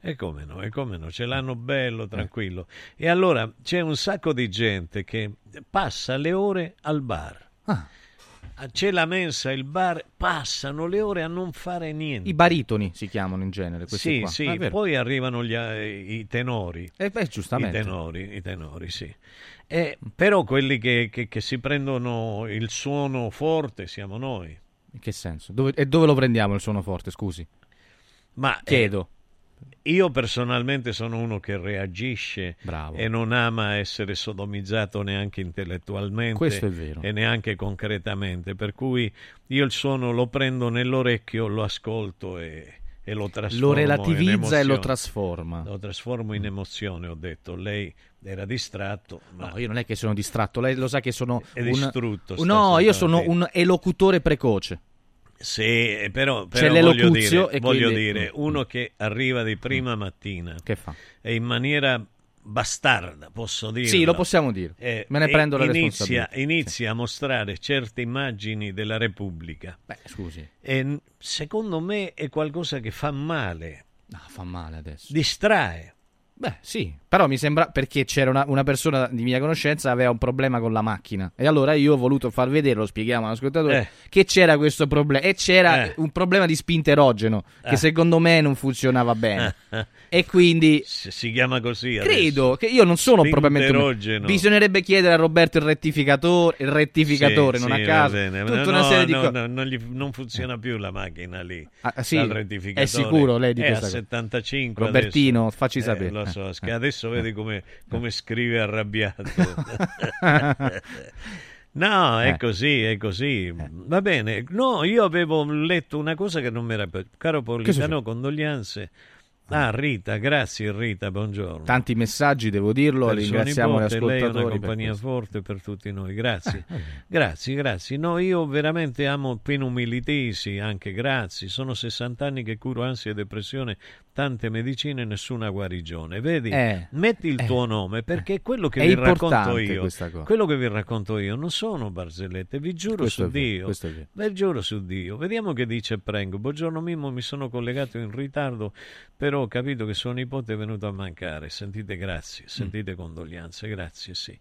E come no, e come no, ce l'hanno bello, tranquillo. E allora c'è un sacco di gente che passa le ore al bar. Ah. C'è la mensa, il bar, passano le ore a non fare niente. I baritoni si chiamano in genere. questi Sì, qua. sì, Ah, poi arrivano gli, eh, i tenori. Eh, beh, I giustamente. tenori, i tenori, sì. Eh, però quelli che, che- che si prendono il suono forte siamo noi. In che senso? Dove- e dove lo prendiamo il suono forte, scusi? Ma eh, Chiedo. Io personalmente sono uno che reagisce Bravo. e non ama essere sodomizzato neanche intellettualmente Questo è vero. e neanche concretamente. Per cui io il suono lo prendo nell'orecchio, lo ascolto e, e lo trasformo. Lo relativizza e lo trasforma. Lo trasformo in emozione, ho detto. Lei era distratto, ma No, io non è che sono distratto, lei lo sa che sono È un... distrutto No, io sono un elocutore precoce. Sì, però, C'è però voglio dire, voglio quindi- dire, Mm, uno che arriva di prima mattina Che fa? e in maniera bastarda, posso dire. Sì, lo possiamo dire. Me ne prendo la inizia, responsabilità. Inizia a mostrare certe immagini della Repubblica. Beh, scusi. E secondo me è qualcosa che fa male, No, fa male adesso. distrae. Beh, sì, però mi sembra perché c'era una, una persona di mia conoscenza aveva un problema con la macchina e allora io ho voluto far vedere, lo spieghiamo all'ascoltatore, Eh. che c'era questo problema e c'era Eh. un problema di spinta erogeno che Eh. secondo me non funzionava bene e quindi Si, chiama così. adesso. credo che io non sono Spinterogeno. bisognerebbe chiedere a Roberto il rettificatore, il rettificatore Sì, non sì, a caso, tutta No, una serie di no, cose. no, non, gli- non funziona più la macchina lì. Ah, sì? È sicuro lei di È questa a cosa? 75 Robertino, adesso. facci Eh, sapere. lo so, Eh, eh, adesso eh. vedi come, come scrive arrabbiato. No, è Eh. così, è così. Va bene. No, io avevo letto una cosa che non mi era piaciuta. Caro Politano, condoglianze. Ah, Rita, grazie Rita, buongiorno. Tanti messaggi, devo dirlo, Per ringraziamo gli nipote, lei è una ascoltatori. per compagnia questo. forte per tutti noi, grazie. Eh, grazie, grazie. No, io veramente amo Pino Militesi, anche grazie. Sono 60 anni che curo ansia e depressione, tante medicine nessuna guarigione. Vedi, Eh, metti il eh, tuo nome perché quello che vi racconto io. Quello che vi racconto io non sono barzellette, vi giuro Questo su Dio. vero. Vi giuro su Dio. Vediamo che dice Prengo. Buongiorno Mimmo, mi sono collegato in ritardo, però ho capito che suo nipote è venuto a mancare. Sentite grazie, Mm. sentite condoglianze, grazie, sì.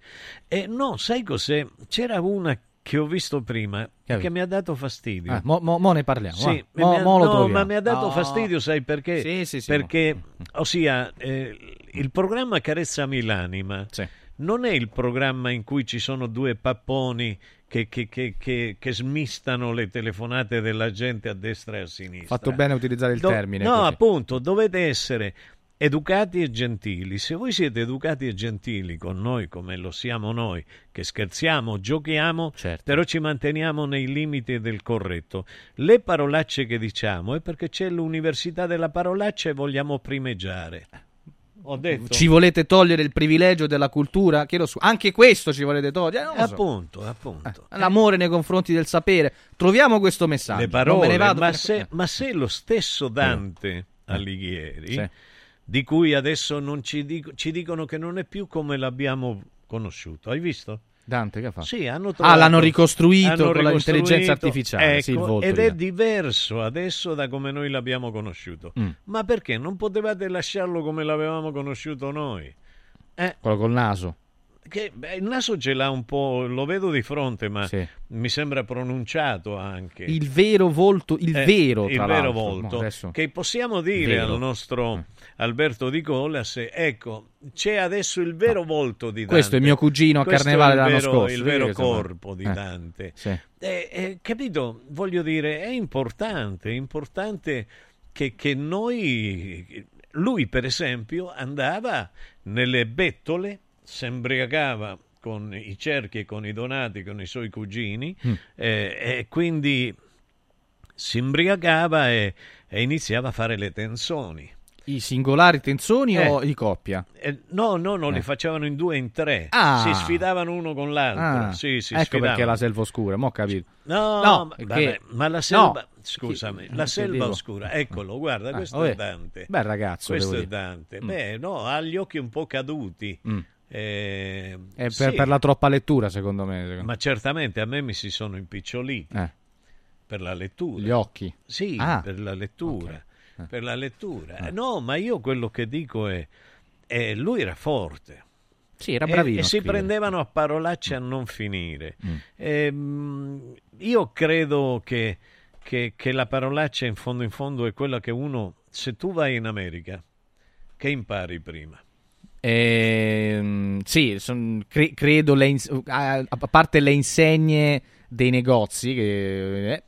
E no, sai cos'è? C'era una che ho visto prima Che che mi ha dato fastidio. Ah, mo, mo- mo ne parliamo. Sì. Mo, ha- no, troviamo. ma mi ha dato No. fastidio, sai perché? Sì, sì, sì, perché, ossia, eh, il programma Carezzami l'anima non è il programma in cui ci sono due papponi che, che- che- che- smistano le telefonate della gente a destra e a sinistra. Fatto bene a utilizzare il Do- termine. No, così. appunto, dovete essere educati e gentili. Se voi siete educati e gentili con noi come lo siamo noi, che scherziamo, giochiamo, Certo. però ci manteniamo nei limiti del corretto. Le parolacce che diciamo è perché c'è l'università della parolaccia e vogliamo primeggiare. Ho detto. Ci volete togliere il privilegio della cultura? Chiedo su- Anche questo ci volete togliere? Eh, non lo so. Appunto, appunto. L'amore nei confronti del sapere. Troviamo questo messaggio. le parole, ne vado ma, se, ma se lo stesso Dante Alighieri, Sì. di cui adesso non ci, dico- ci dicono che non è più come l'abbiamo conosciuto, hai visto? Dante che ha fatto? Sì, hanno Ah, trovato- l'hanno ricostruito hanno con l'intelligenza artificiale. sì, il ecco, volto ed è diverso adesso da come noi l'abbiamo conosciuto. Mm. Ma perché non potevate lasciarlo come l'avevamo conosciuto noi? Eh, Quello col naso. Che, beh, il naso ce l'ha un po', lo vedo di fronte, ma Sì. mi sembra pronunciato anche. Il vero volto, il Eh, vero, il vero volto Mo adesso- che possiamo dire Vero. Mm. al nostro Alberto Di Colas ecco c'è adesso il vero volto di Dante Questo è mio cugino a Questo Carnevale l'anno vero- scorso, il vero corpo di Eh, Dante sì. Eh, eh, capito voglio dire è importante è importante che, che noi lui per esempio andava nelle bettole si imbriacava con i cerchi e con i donati con i suoi cugini Mm. eh, e quindi si imbriacava e, e iniziava a fare le tensoni. I singolari tenzoni Eh. o di coppia? Eh, no, no, no, Eh. li facevano in due e in tre. Ah. Si sfidavano uno con l'altro. Ah, Sì, si ecco sfidavano. perché la selva oscura, mo ho capito. No, No, ma, perché- vabbè, ma la selva, No. scusami, Chi- la selva dico? oscura, eccolo, guarda, Ah, questo vabbè. è Dante. Bel ragazzo, Questo devo è. Dante. Mm. Beh, no, ha gli occhi un po' caduti. Mm. Eh, È per, sì, per la troppa lettura, secondo me. secondo- Ma certamente a me mi si sono impiccioliti Eh. per la lettura. Gli occhi. Sì, Ah. per la lettura. Ok. Eh. Per la lettura. Eh, No, ma io quello che dico è, è lui era forte. Sì, era E- bravino E, a si prendevano a parolacce a non finire. Mm. Ehm, io credo che, che- che la parolaccia in fondo in fondo è quella che uno, se tu vai in America, che impari prima? Ehm, sì, son- cre- credo le ins- a, a parte le insegne dei negozi, che, eh,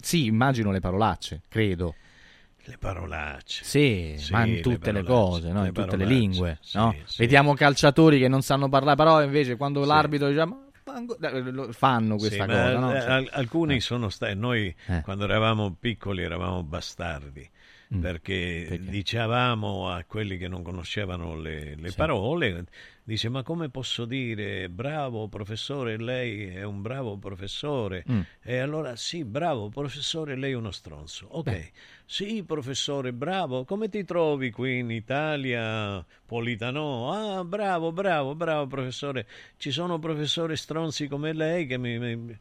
sì, immagino le parolacce, credo. Le parolacce. Sì, Sì, ma in le tutte le, parolacce, cose, no? le in tutte le lingue. sì, no? sì. Vediamo calciatori che non sanno parlare, però invece quando l'arbitro dice "Ma fango-" eh, lo- fanno questa cosa. ma, no? eh, Cioè, al- alcuni sono stati, noi Eh. quando eravamo piccoli eravamo bastardi. Mm. Perché, dicevamo a quelli che non conoscevano le, le Sì. parole, dice ma come posso dire bravo professore, lei è un bravo professore Mm. e allora sì bravo professore, lei è uno stronzo, ok, Beh. sì professore bravo, come ti trovi qui in Italia, Politano? Ah bravo, bravo, bravo professore, ci sono professori stronzi come lei che mi... mi-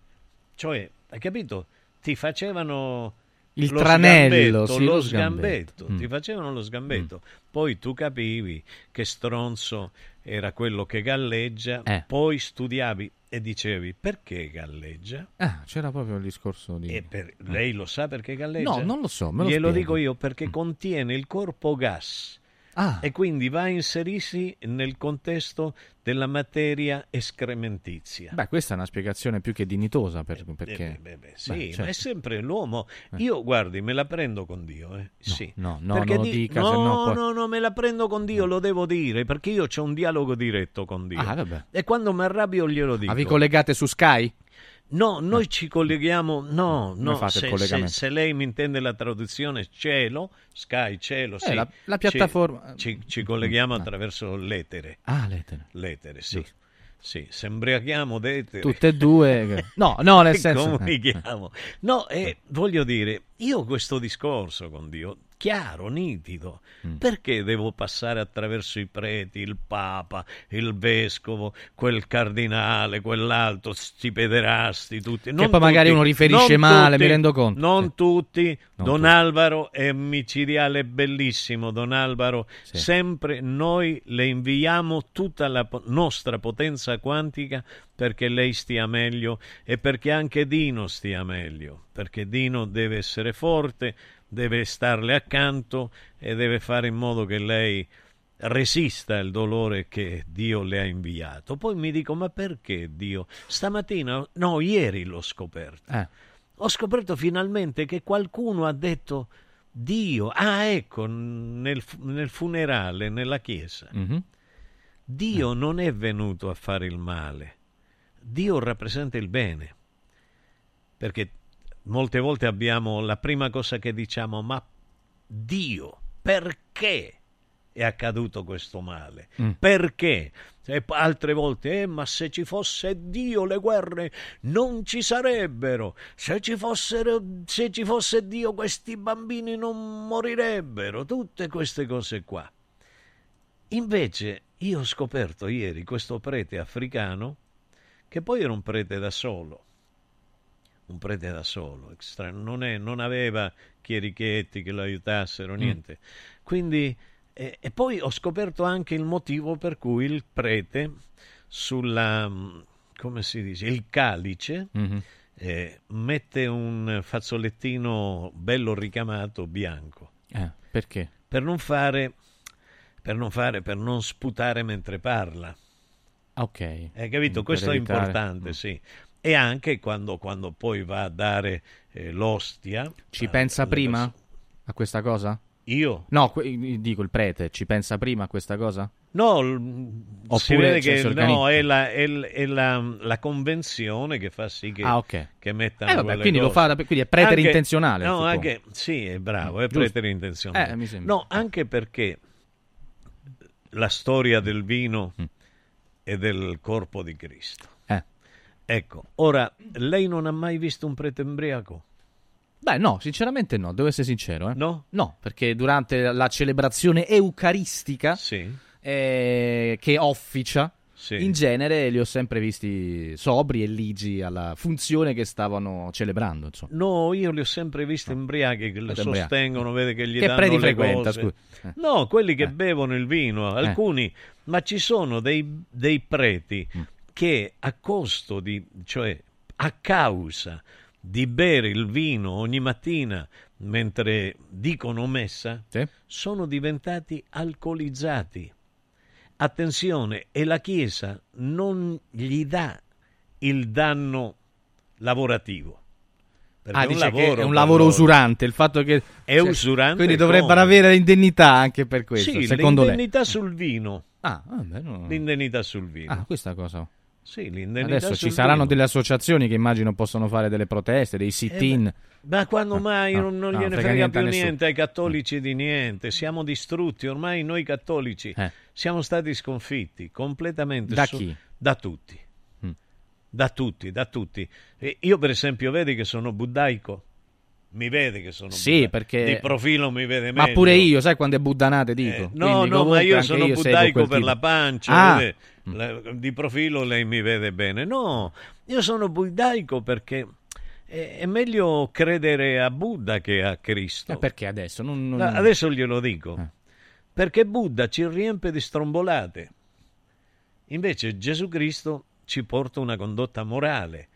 cioè, hai capito? Ti facevano Il lo tranello, sgambetto, sì, lo lo sgambetto, sgambetto. Mm. ti facevano lo sgambetto. Poi tu capivi che stronzo era quello che galleggia, Eh. poi studiavi e dicevi perché galleggia? ah, c'era proprio il discorso di... Per- lei lo sa perché galleggia? No, non lo so, me lo Glielo spiego. dico io perché contiene il corpo gas Ah. e quindi va a inserirsi nel contesto della materia escrementizia. Beh, questa è una spiegazione più che dignitosa per- perché... Eh, beh, beh, sì, Beh, ma è certo. sempre l'uomo. Io, guardi, me la prendo con Dio. Eh. sì. no, no, Perché non lo di- dica, no, no poi- no, no, me la prendo con Dio, lo devo dire, perché io ho un dialogo diretto con Dio. Ah. E quando mi arrabbio glielo dico. Ah, vi collegate su Sky? No, noi ci colleghiamo. No, no. Se, se- se lei mi intende la traduzione cielo, Sky, cielo, sì. Eh, la- la ci- piattaforma- Ci, ci colleghiamo attraverso l'etere. Ah, l'etere. L'etere, sì. Sì, sembriachiamo d'etere. Tutte e due... No, no, nel senso... eh. comunichiamo. No, e voglio dire, io questo discorso con Dio, chiaro, nitido. Mm. Perché devo passare attraverso i preti, il papa, il vescovo, quel cardinale, quell'altro, sti pederasti, tutti? Non poi magari tutti, uno riferisce male, tutti, mi rendo conto. Non tutti. Non Don tutti. Alvaro è micidiale, bellissimo. Don Alvaro, sempre noi le inviamo tutta la po- nostra potenza quantica perché lei stia meglio e perché anche Dino stia meglio. Perché Dino deve essere forte, deve starle accanto e deve fare in modo che lei resista il dolore che Dio le ha inviato. Poi mi dico, ma perché Dio? Stamattina, no, ieri l'ho scoperto. Eh. Ho scoperto finalmente che qualcuno ha detto Dio, ah ecco, nel, nel funerale, nella chiesa. Mhm. Dio non è venuto a fare il male, Dio rappresenta il bene. Perché molte volte abbiamo la prima cosa che diciamo, ma Dio, perché è accaduto questo male? Mm. Perché? E altre volte, eh, ma se ci fosse Dio le guerre non ci sarebbero. Se ci, fossero, se ci fosse Dio questi bambini non morirebbero. Tutte queste cose qua. Invece io ho scoperto ieri questo prete africano, che poi era un prete da solo, un prete da solo, extra- non, è- non aveva chierichetti che lo aiutassero, Mm. niente. Quindi, eh, e poi ho scoperto anche il motivo per cui il prete sulla, mm, come si dice, il calice, Mhm. eh, mette un fazzolettino bello ricamato bianco Eh, perché? per non fare per non fare per non sputare mentre parla Ok. hai capito? Mm, questo è importante sì e anche quando, quando poi va a dare eh, l'ostia Ci eh, pensa prima a questa cosa? Io? No, que- dico il prete, ci pensa prima a questa cosa? No, l- si Oppure, vede che no, è, la, è l- è la- la convenzione che fa sì che, Ah, ok. che mettano Eh, vabbè, quindi lo fa quindi è pretere Anche- intenzionale, No, anche, sì, è bravo, è Giusto. pretere intenzionale. Eh, mi sembra. No, anche perché la storia del vino e del corpo di Cristo. Eh. Ecco, ora, lei non ha mai visto un prete embriaco? Beh, no, sinceramente no, devo essere sincero. Eh. No? No, perché durante la celebrazione eucaristica eh, che officia, Sì. in genere li ho sempre visti sobri e ligi alla funzione che stavano celebrando. Insomma. No, io li ho sempre visti embriachi che le Preti embriachi. sostengono, vede che gli Che danno le frequenta, cose. Eh. No, quelli che bevono il vino, alcuni, ma ci sono dei, dei preti Mm. Che a costo di, cioè a causa di bere il vino ogni mattina mentre dicono messa, sono diventati alcolizzati. Attenzione, e la Chiesa non gli dà il danno lavorativo. Ah, è un lavoro è un lavoro usurante, il fatto che... È cioè, usurante Quindi come? dovrebbero avere l'indennità anche per questo, Sì, secondo lei. l'indennità sul vino. Ah, vabbè, no. L'indennità sul vino. Ah, questa cosa. Sì, Adesso ci saranno delle associazioni che immagino possono fare delle proteste, dei sit-in. Ma quando mai no, non, non no, gliene frega frega, niente più nessuno. niente ai cattolici di niente? Siamo distrutti, ormai noi cattolici Eh. siamo stati sconfitti completamente. Da su- chi? Da tutti. Mm. Da tutti, da tutti. E io per esempio vedi che sono buddaico? Mi vede che sono Sì, buddaico. perché... Di profilo mi vede meglio. Ma pure io, sai quando è buddanate dico. Eh, no, Quindi no, ma io sono seguo buddaico per tipo. la pancia, Ah, vede? La- di profilo lei mi vede bene. No, io sono buddaico perché è, meglio credere a Buddha che a Cristo. Eh, perché adesso? Non, non- No, Adesso glielo dico. Eh. Perché Buddha ci riempie di strombolate. Invece Gesù Cristo ci porta una condotta morale.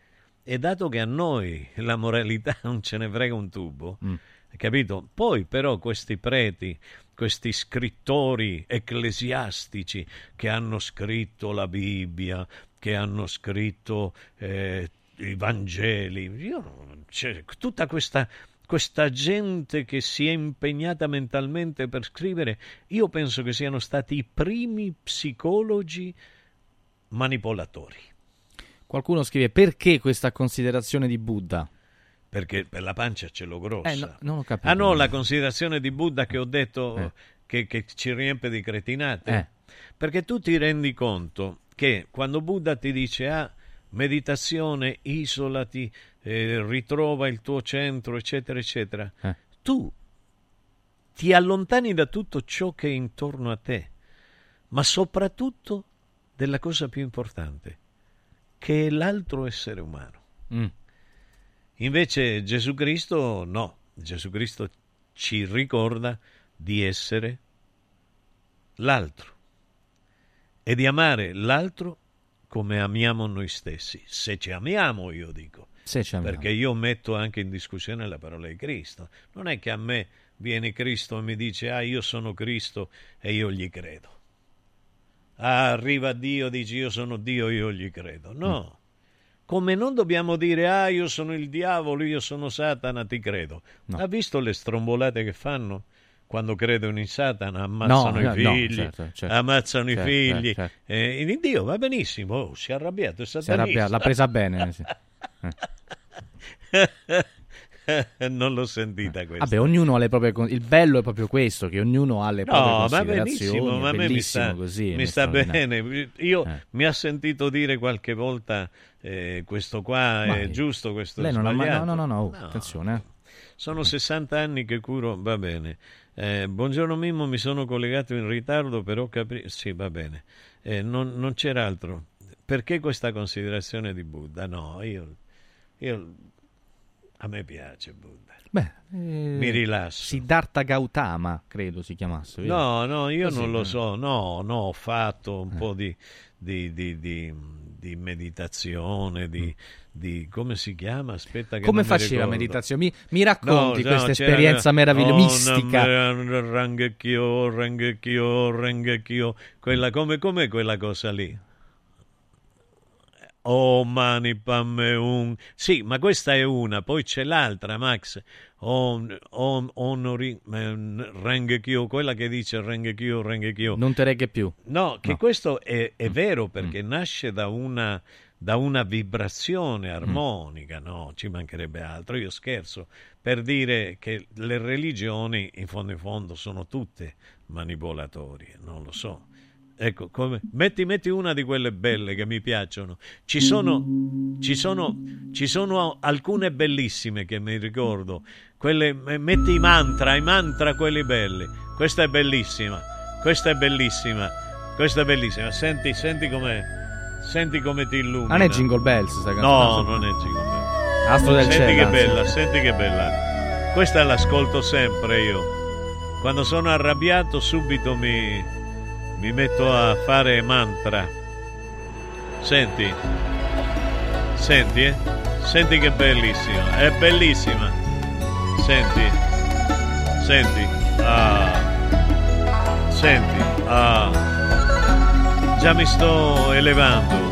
E dato che a noi la moralità non ce ne frega un tubo, Mm. capito? Poi però questi preti, questi scrittori ecclesiastici che hanno scritto la Bibbia, che hanno scritto eh, i Vangeli, io c'è tutta questa, questa gente che si è impegnata mentalmente per scrivere, io penso che siano stati i primi psicologi manipolatori. Qualcuno scrive perché questa considerazione di Buddha? Perché per la pancia ce l'ho grossa. Eh, no, non ho capito. Ah no, la considerazione di Buddha che ho detto Eh. che, che ci riempie di cretinate. Eh. Perché tu ti rendi conto che quando Buddha ti dice ah, meditazione, isolati, eh, ritrova il tuo centro, eccetera, eccetera, Eh. tu ti allontani da tutto ciò che è intorno a te, ma soprattutto della cosa più importante, che è l'altro essere umano. Mm. Invece Gesù Cristo no, Gesù Cristo ci ricorda di essere l'altro e di amare l'altro come amiamo noi stessi, se ci amiamo io dico, Se ci amiamo. perché io metto anche in discussione la parola di Cristo, non è che a me viene Cristo e mi dice ah io sono Cristo e io gli credo, ah arriva Dio dice io sono Dio io gli credo, no. Come non dobbiamo dire, ah, io sono il diavolo, io sono Satana, ti credo. Ha visto le strombolate che fanno? Quando credono in Satana, ammazzano No, i no, no, figli, certo, certo. ammazzano Certo, i figli. certo. Eh, in Dio va benissimo, oh, si è arrabbiato, è Si è satanista. arrabbiato, l'ha presa bene. sì. Non l'ho sentita questa. Vabbè, ognuno ha le proprie. Il bello è proprio questo: che ognuno ha le proprie No, ma considerazioni. benissimo, ma a me mi sta, così. mi sta bene. Io Eh. mi ha sentito dire qualche volta eh, questo qua Ma è giusto, questo Lei è non sbagliato. No, no, no, no, oh, attenzione. eh. Sono 60 anni che curo, va bene. Eh, buongiorno Mimmo, mi sono collegato in ritardo, però capri... Sì, va bene. Eh, non, non c'era altro. Perché questa considerazione di Buddha? No, io... io- a me piace Buddha. Beh, eh, Mi rilasso. Siddhartha Gautama, credo si chiamasse. vero? No, no, io Così, non lo eh. so, no, no, ho fatto un po' di, di, di- di- di meditazione, di, di- come si chiama? Aspetta che Come faceva ricordo. meditazione? Mi, mi racconti No, questa no, esperienza meravigliosa, Oh, mistica? Rangekyo, Rangekyo, Rangekyo, quella come com'è quella cosa lì? Oh mani pamme un sì ma questa è una poi c'è l'altra Max on, on, onori Rangekyo quella che dice Rangekyo Rangekyo Non te regge più. No, che No. questo è, è vero perché nasce da una, da una vibrazione armonica, no? Ci mancherebbe altro. Io scherzo per dire che le religioni, in fondo in fondo, sono tutte manipolatorie, non lo so. Ecco, come, metti, metti una di quelle belle che mi piacciono. Ci sono, ci sono, ci sono alcune bellissime che mi ricordo. Quelle, me- metti i mantra, i mantra quelli belli. Questa è bellissima. Questa è bellissima. Questa è bellissima. Senti, senti come, senti come ti illumina. Non è Jingle Bells, sta No, canzone. non è Jingle Bells. Astro del senti cielo, che bella, senti che bella. Questa l'ascolto sempre io. Quando sono arrabbiato subito mi, mi metto a fare mantra. Senti. Senti, eh? Senti che bellissima. È bellissima. Senti. Senti. Ah. Senti. Ah. Già mi sto elevando.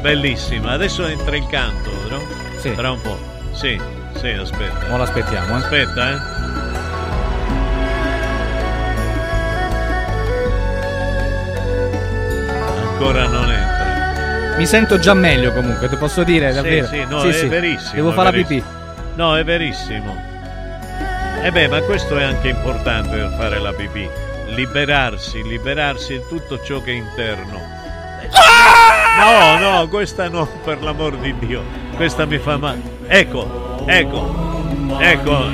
Bellissima. Adesso entra il canto, no? Sì. Tra un po'. Sì, sì, aspetta. Ora l'aspettiamo, eh. Aspetta, eh. Ancora non entra. Mi sento già meglio comunque, ti posso dire, Sì, davvero. sì, no, è verissimo. Devo fare la pipì. No, è verissimo. E beh, ma questo è anche importante per fare la pipì. Liberarsi, liberarsi di tutto ciò che è interno. No, no, questa no, per l'amor di Dio. Questa mi fa male. Ecco, ecco, ecco.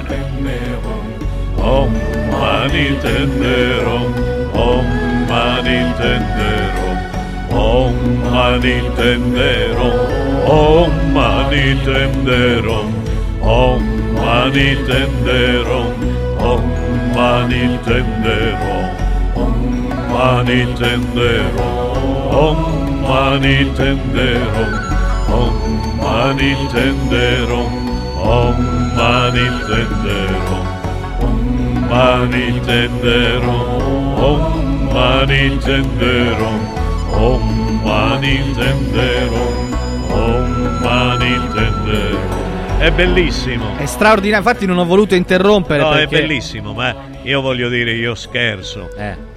Om mani tenderom, om mani tenderom, Om mani tenderom, om mani tenderom, om mani tenderom, om mani tenderom, om mani tenderom, om mani tenderom, om mani tenderom, om mani tenderom, om mani tenderom, om mani tenderom. Om mani tenderom, om mani tenderom. È bellissimo. È straordinario, infatti non ho voluto interrompere No, è perché... bellissimo, ma io voglio dire, io scherzo,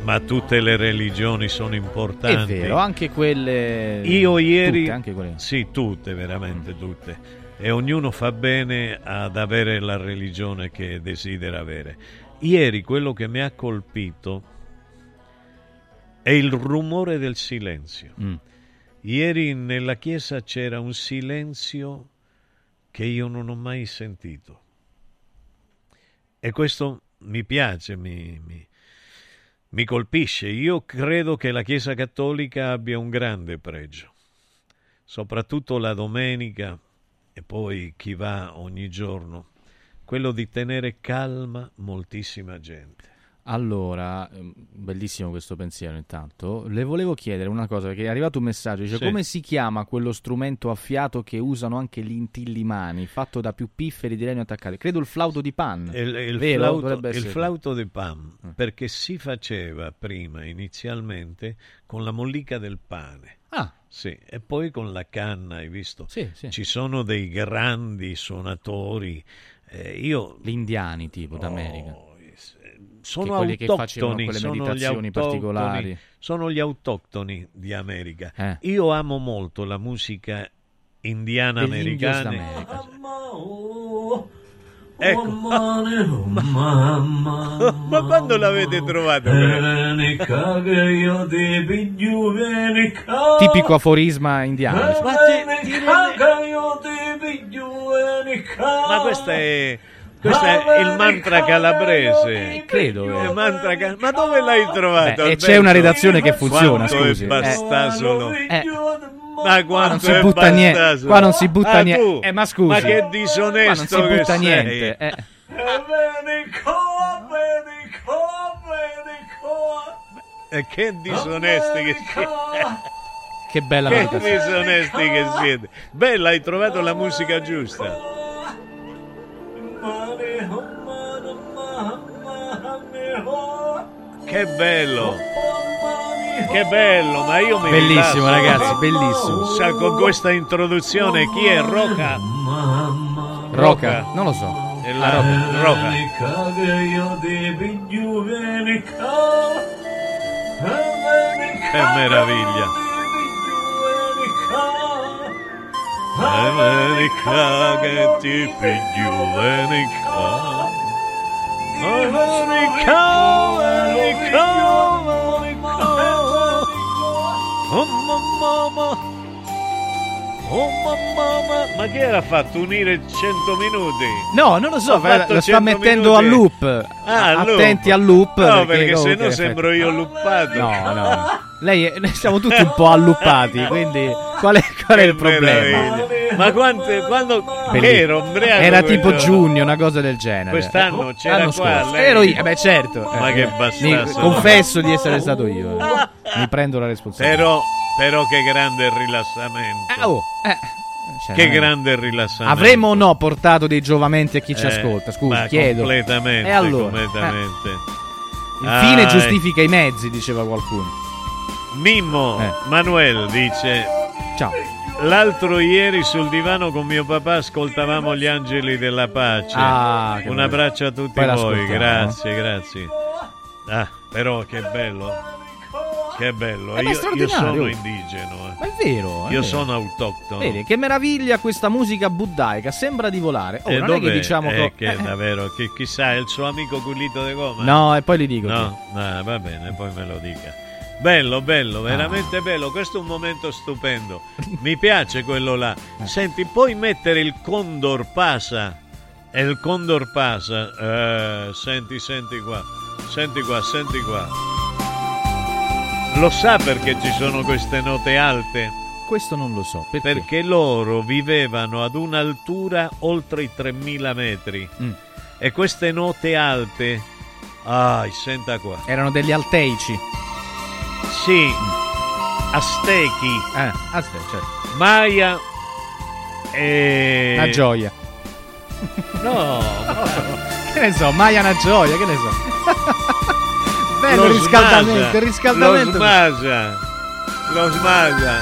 ma tutte le religioni sono È importanti. vero, anche quelle... Io ieri, Tutte, anche quelle. sì, tutte, veramente tutte. E ognuno fa bene ad avere la religione che desidera avere. Ieri quello che mi ha colpito è il rumore del silenzio. Mm. Ieri nella chiesa c'era un silenzio che io non ho mai sentito. E questo mi piace, mi, mi- mi colpisce. Io credo che la Chiesa Cattolica abbia un grande pregio, soprattutto la domenica e poi chi va ogni giorno, quello di tenere calma moltissima gente. Allora, ehm, bellissimo questo pensiero intanto. Le volevo chiedere una cosa, perché è arrivato un messaggio, dice Sì. come si chiama quello strumento a fiato che usano anche gli intillimani, fatto da più pifferi di legno attaccati? Credo il flauto di pan. Il, il Vero? flauto, il flauto di Pam, perché si faceva prima, inizialmente, con la mollica del pane. Ah. Sì, e poi con la canna, hai visto? Sì, sì. Ci sono dei grandi suonatori. eh, io Gli indiani tipo d'America. Sono quelli che facevano autoctoni, quelle sono gli meditazioni particolari. sono gli autoctoni di America. Eh. Io amo molto la musica indiana americana. Ecco. ma, ma quando l'avete trovato? Tipico aforisma indiano. Ma, ti- ti rendi- ma questo è, questo è il mantra calabrese. Credo. Il mantra cal- ma dove l'hai trovato? Beh, e Alberto? c'è una redazione che funziona, Quanto scusi. È Eh. bastasolo. Eh. Ma quanto non si è butta niente. bastasolo. Qua non si butta Ah, niente. Eh, ma scusi. Ma che Qua disonesto non si che butta sei. niente. eh. E che disonesti che siete. Che bella Che meditazione. disonesti che siete. Bella, hai trovato la musica giusta. Che bello. Che bello, ma io mi Bellissimo, rilasso. ragazzi, bellissimo. Sa, con questa introduzione chi è Roca? Roca? Non lo so. È Ah, la- Roca. Che meraviglia. Che ti venica. Venica, venica, venica. Oh mamma. Oh mamma, ma che era fatto unire 100 minuti? No, non lo so, fa- lo sta 100 mettendo a minuti. loop. Ah, al loop. Attenti al loop. No, perché, se comunque, no sembro io luppato. No, no. Lei, è- siamo tutti un po' alluppati, quindi qual è, qual è il problema? meraviglia. Ma quante, quando ero Era tipo giugno, una cosa del genere. Quest'anno c'era L'anno qua, scorso. lei? Ero io, eh beh certo. Ma Eh, che eh. Mi confesso di essere stato io. eh. Mi prendo la responsabilità. Però, però che grande rilassamento. Eh, oh, eh, cioè, che non è- grande rilassamento. Avremmo o no portato dei giovamenti a chi ci Eh, ascolta? Scusi, ma chiedo. Completamente, E allora? completamente. Il fine Ah, giustifica i mezzi, diceva qualcuno. Mimmo Eh. Manuel dice: Ciao. L'altro ieri sul divano con mio papà ascoltavamo gli angeli della pace. Ah, Un bello. abbraccio a tutti Poi voi, grazie, grazie. Ah, però che bello. Che bello. Eh, io, io sono indigeno. eh. Ma è vero. è Io vero. sono autoctono. Vedi, che meraviglia questa musica buddaica, sembra di volare. Oh, E non è che diciamo Eh, che... che davvero, che chissà, è il suo amico Culito de Goma. No, e poi li dico. No, no, va bene, poi me lo dica. Bello, bello, veramente bello. Questo è un momento stupendo. Mi piace quello là. Senti, puoi mettere il Condor Pasa. E il Condor Pasa. Eh, senti, senti qua. Senti qua, senti qua. Lo sa perché ci sono queste note alte? Questo non lo so. Perché? Perché loro vivevano ad un'altura oltre i 3000 metri. Mm. E queste note alte. Ah, senta qua. Erano degli alteici. Sì, Aztechi, Eh, aspetta, certo. Maya e... Una gioia. No, Che ne so, Maya una gioia, che ne so. Bello lo il riscaldamento, il riscaldamento. Lo smasa, lo smasa.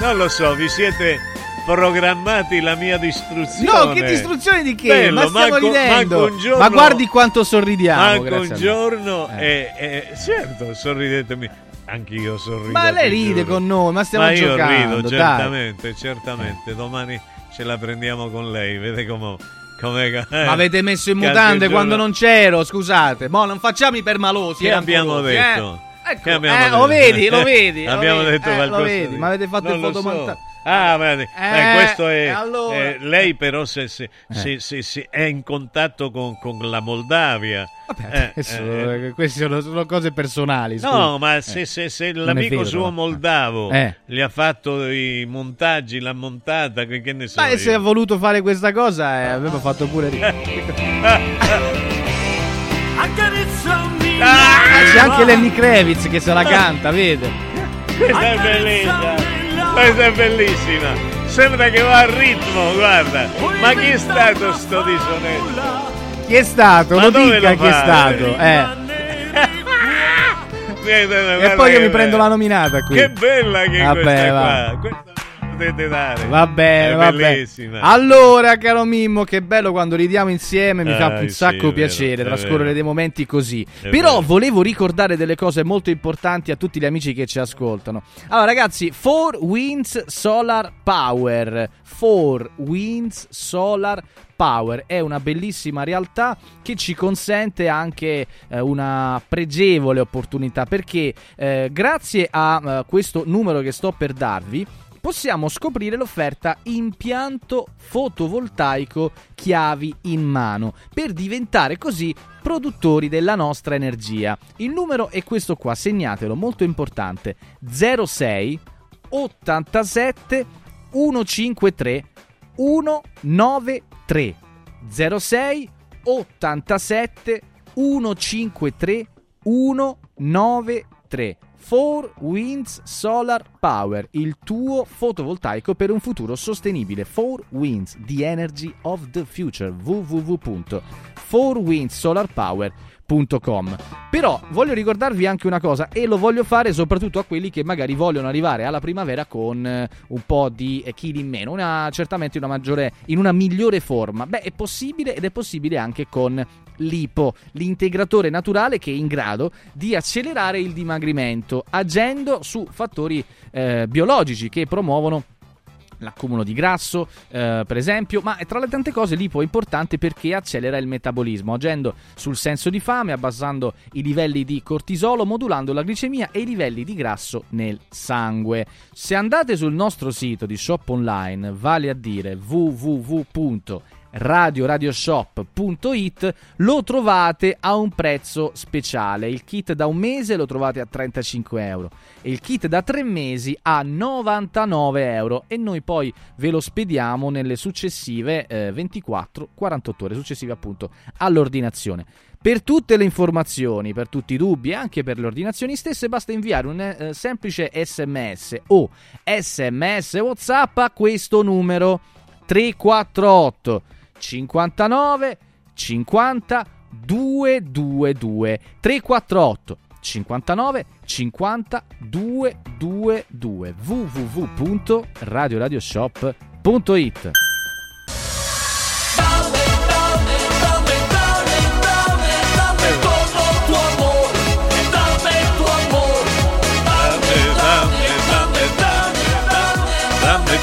Non lo so, vi siete programmati la mia distruzione. No, che distruzione di che? Bello, ma stiamo manco- ridendo. manco giorno- Ma guardi quanto sorridiamo. Manco un giorno Eh. e, e- certo, sorridetemi. Anch'io sorrido. Ma lei ride giuro. con noi, ma stiamo ma io giocando, rido, dai. certamente, certamente. Domani ce la prendiamo con lei, vede come... come Ma avete messo in mutande quando non c'ero, scusate. Mo non facciamo i permalosi. Che eh, abbiamo detto? Eh? Ecco, Che abbiamo eh, detto? lo vedi, lo vedi. lo Abbiamo vedi, detto eh, qualcosa Lo vedi, di- ma avete fatto Non il lo so. Ah, ma, eh, Eh, questo è. allora? eh, lei, però, se, se- se- se- se è in contatto con, con la Moldavia. eh, Adesso, eh, eh, queste sono, sono cose personali. scusi. No, ma Eh. se, l'amico vero, suo moldavo Eh. gli ha fatto i montaggi, l'ha montata, che che ne so. Io. se ha voluto fare questa cosa, eh, aveva fatto pure Ah, c'è anche Lenny Kravitz che se la canta, vede? Questa è bellissima, questa è bellissima. Sembra che va al ritmo, guarda. Ma chi è stato sto disonetto? Chi è stato? Ma Lo dica lo chi è stato. Eh. E poi io mi prendo la nominata qui. Che bella che è Vabbè, questa va. qua. Questa potete dare. Va bene, va bene. Allora, caro Mimmo, che bello quando ridiamo insieme, mi fa Ah, un sì, sacco vero, piacere è trascorrere vero. dei momenti così. È Però vero. volevo ricordare delle cose molto importanti a tutti gli amici che ci ascoltano. Allora, ragazzi, 4 Winds Solar Power. 4 Winds Solar Power è una bellissima realtà che ci consente anche eh, una pregevole opportunità perché eh, grazie a eh, questo numero che sto per darvi possiamo scoprire l'offerta impianto fotovoltaico chiavi in mano per diventare così produttori della nostra energia. Il numero è questo qua, segnatelo, molto importante. 06 87 153 193 06 87 153 193 4 Winds Solar Power, il tuo fotovoltaico per un futuro sostenibile. 4 Winds, the energy of the future. www.4windsolarpower.com Però voglio ricordarvi anche una cosa e lo voglio fare soprattutto a quelli che magari vogliono arrivare alla primavera con eh, un po' di eh, chili in meno, una, certamente una maggiore, in una migliore forma. Beh, è possibile ed è possibile anche con l'IPO, l'integratore naturale che è in grado di accelerare il dimagrimento agendo su fattori eh, biologici che promuovono l'accumulo di grasso, eh, per esempio, ma tra le tante cose l'IPO è importante perché accelera il metabolismo, agendo sul senso di fame, abbassando i livelli di cortisolo, modulando la glicemia e i livelli di grasso nel sangue. Se andate sul nostro sito di shop online, vale a dire www radioradioshop.it lo trovate a un prezzo speciale. Il kit da un mese lo trovate a 35 euro e il kit da tre mesi a 99 euro e noi poi ve lo spediamo nelle successive eh, 24-48 ore, successive appunto all'ordinazione. Per tutte le informazioni, per tutti i dubbi e anche per le ordinazioni stesse basta inviare un eh, semplice sms o sms whatsapp a questo numero 348 59 50 222 348 59 50 222 www.radioradioshop.it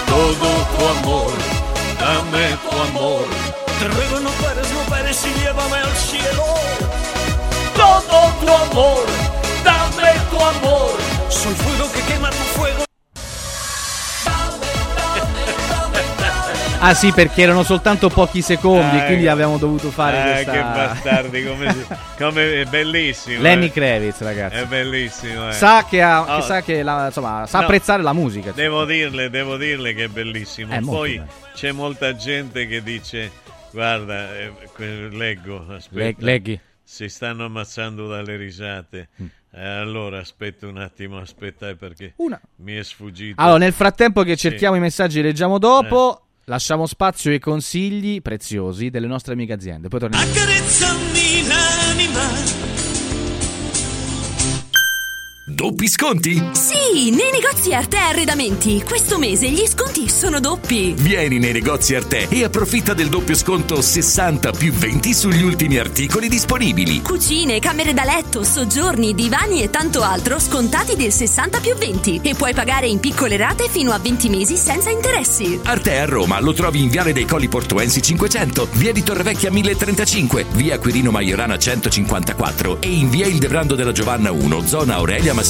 todo tu amor, dame tu amor. Soy fuego que quema tu fuego. Ah sì, perché erano soltanto pochi secondi, Ah, quindi abbiamo dovuto fare Ah, questa... che bastardi, come, si- come è bellissimo. Lenny eh. Kravitz, ragazzi. È bellissimo. eh. Sa che, ha- che Oh, sa che la- insomma, sa No. apprezzare la musica. Devo dirle, devo dirle che è bellissimo. È Poi bello. c'è molta gente che dice: Guarda, eh, leggo, aspetta. Leg- leghi. Si stanno ammazzando dalle risate. Eh, allora aspetta un attimo, aspetta eh, perché Una. mi è sfuggito. Allora, nel frattempo che Sì. cerchiamo i messaggi, leggiamo dopo. Lasciamo spazio ai consigli preziosi delle nostre amiche aziende. Poi torniamo. Accarezzami l'anima. Doppi sconti? Sì, nei negozi Arte Arredamenti. Questo mese gli sconti sono doppi. Vieni nei negozi Arte e approfitta del doppio sconto 60 più 20 sugli ultimi articoli disponibili. Cucine, camere da letto, soggiorni, divani e tanto altro scontati del 60 più 20 e puoi pagare in piccole rate fino a 20 mesi senza interessi. Arte a Roma lo trovi in Viale dei Colli Portuensi 500, Via di Torrevecchia 1035, Via Quirino Maiorana 154 e in Via Il Debrando della Giovanna 1, zona Aurelia Massimo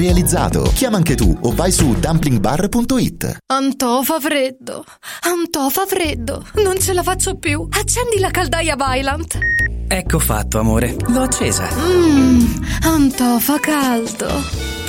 realizzato. Chiama anche tu o vai su dumplingbar.it. Antò fa freddo. Antò fa freddo. Non ce la faccio più. Accendi la caldaia Vylant. Ecco fatto, amore. L'ho accesa. Mmm, Antò fa caldo.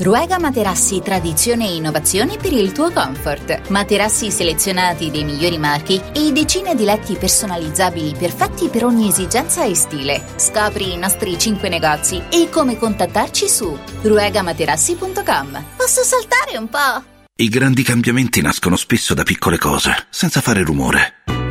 Ruega Materassi Tradizione e Innovazione per il tuo comfort. Materassi selezionati dei migliori marchi e decine di letti personalizzabili perfetti per ogni esigenza e stile. Scopri i nostri 5 negozi e come contattarci su ruegamaterassi.com. Posso saltare un po'? I grandi cambiamenti nascono spesso da piccole cose, senza fare rumore.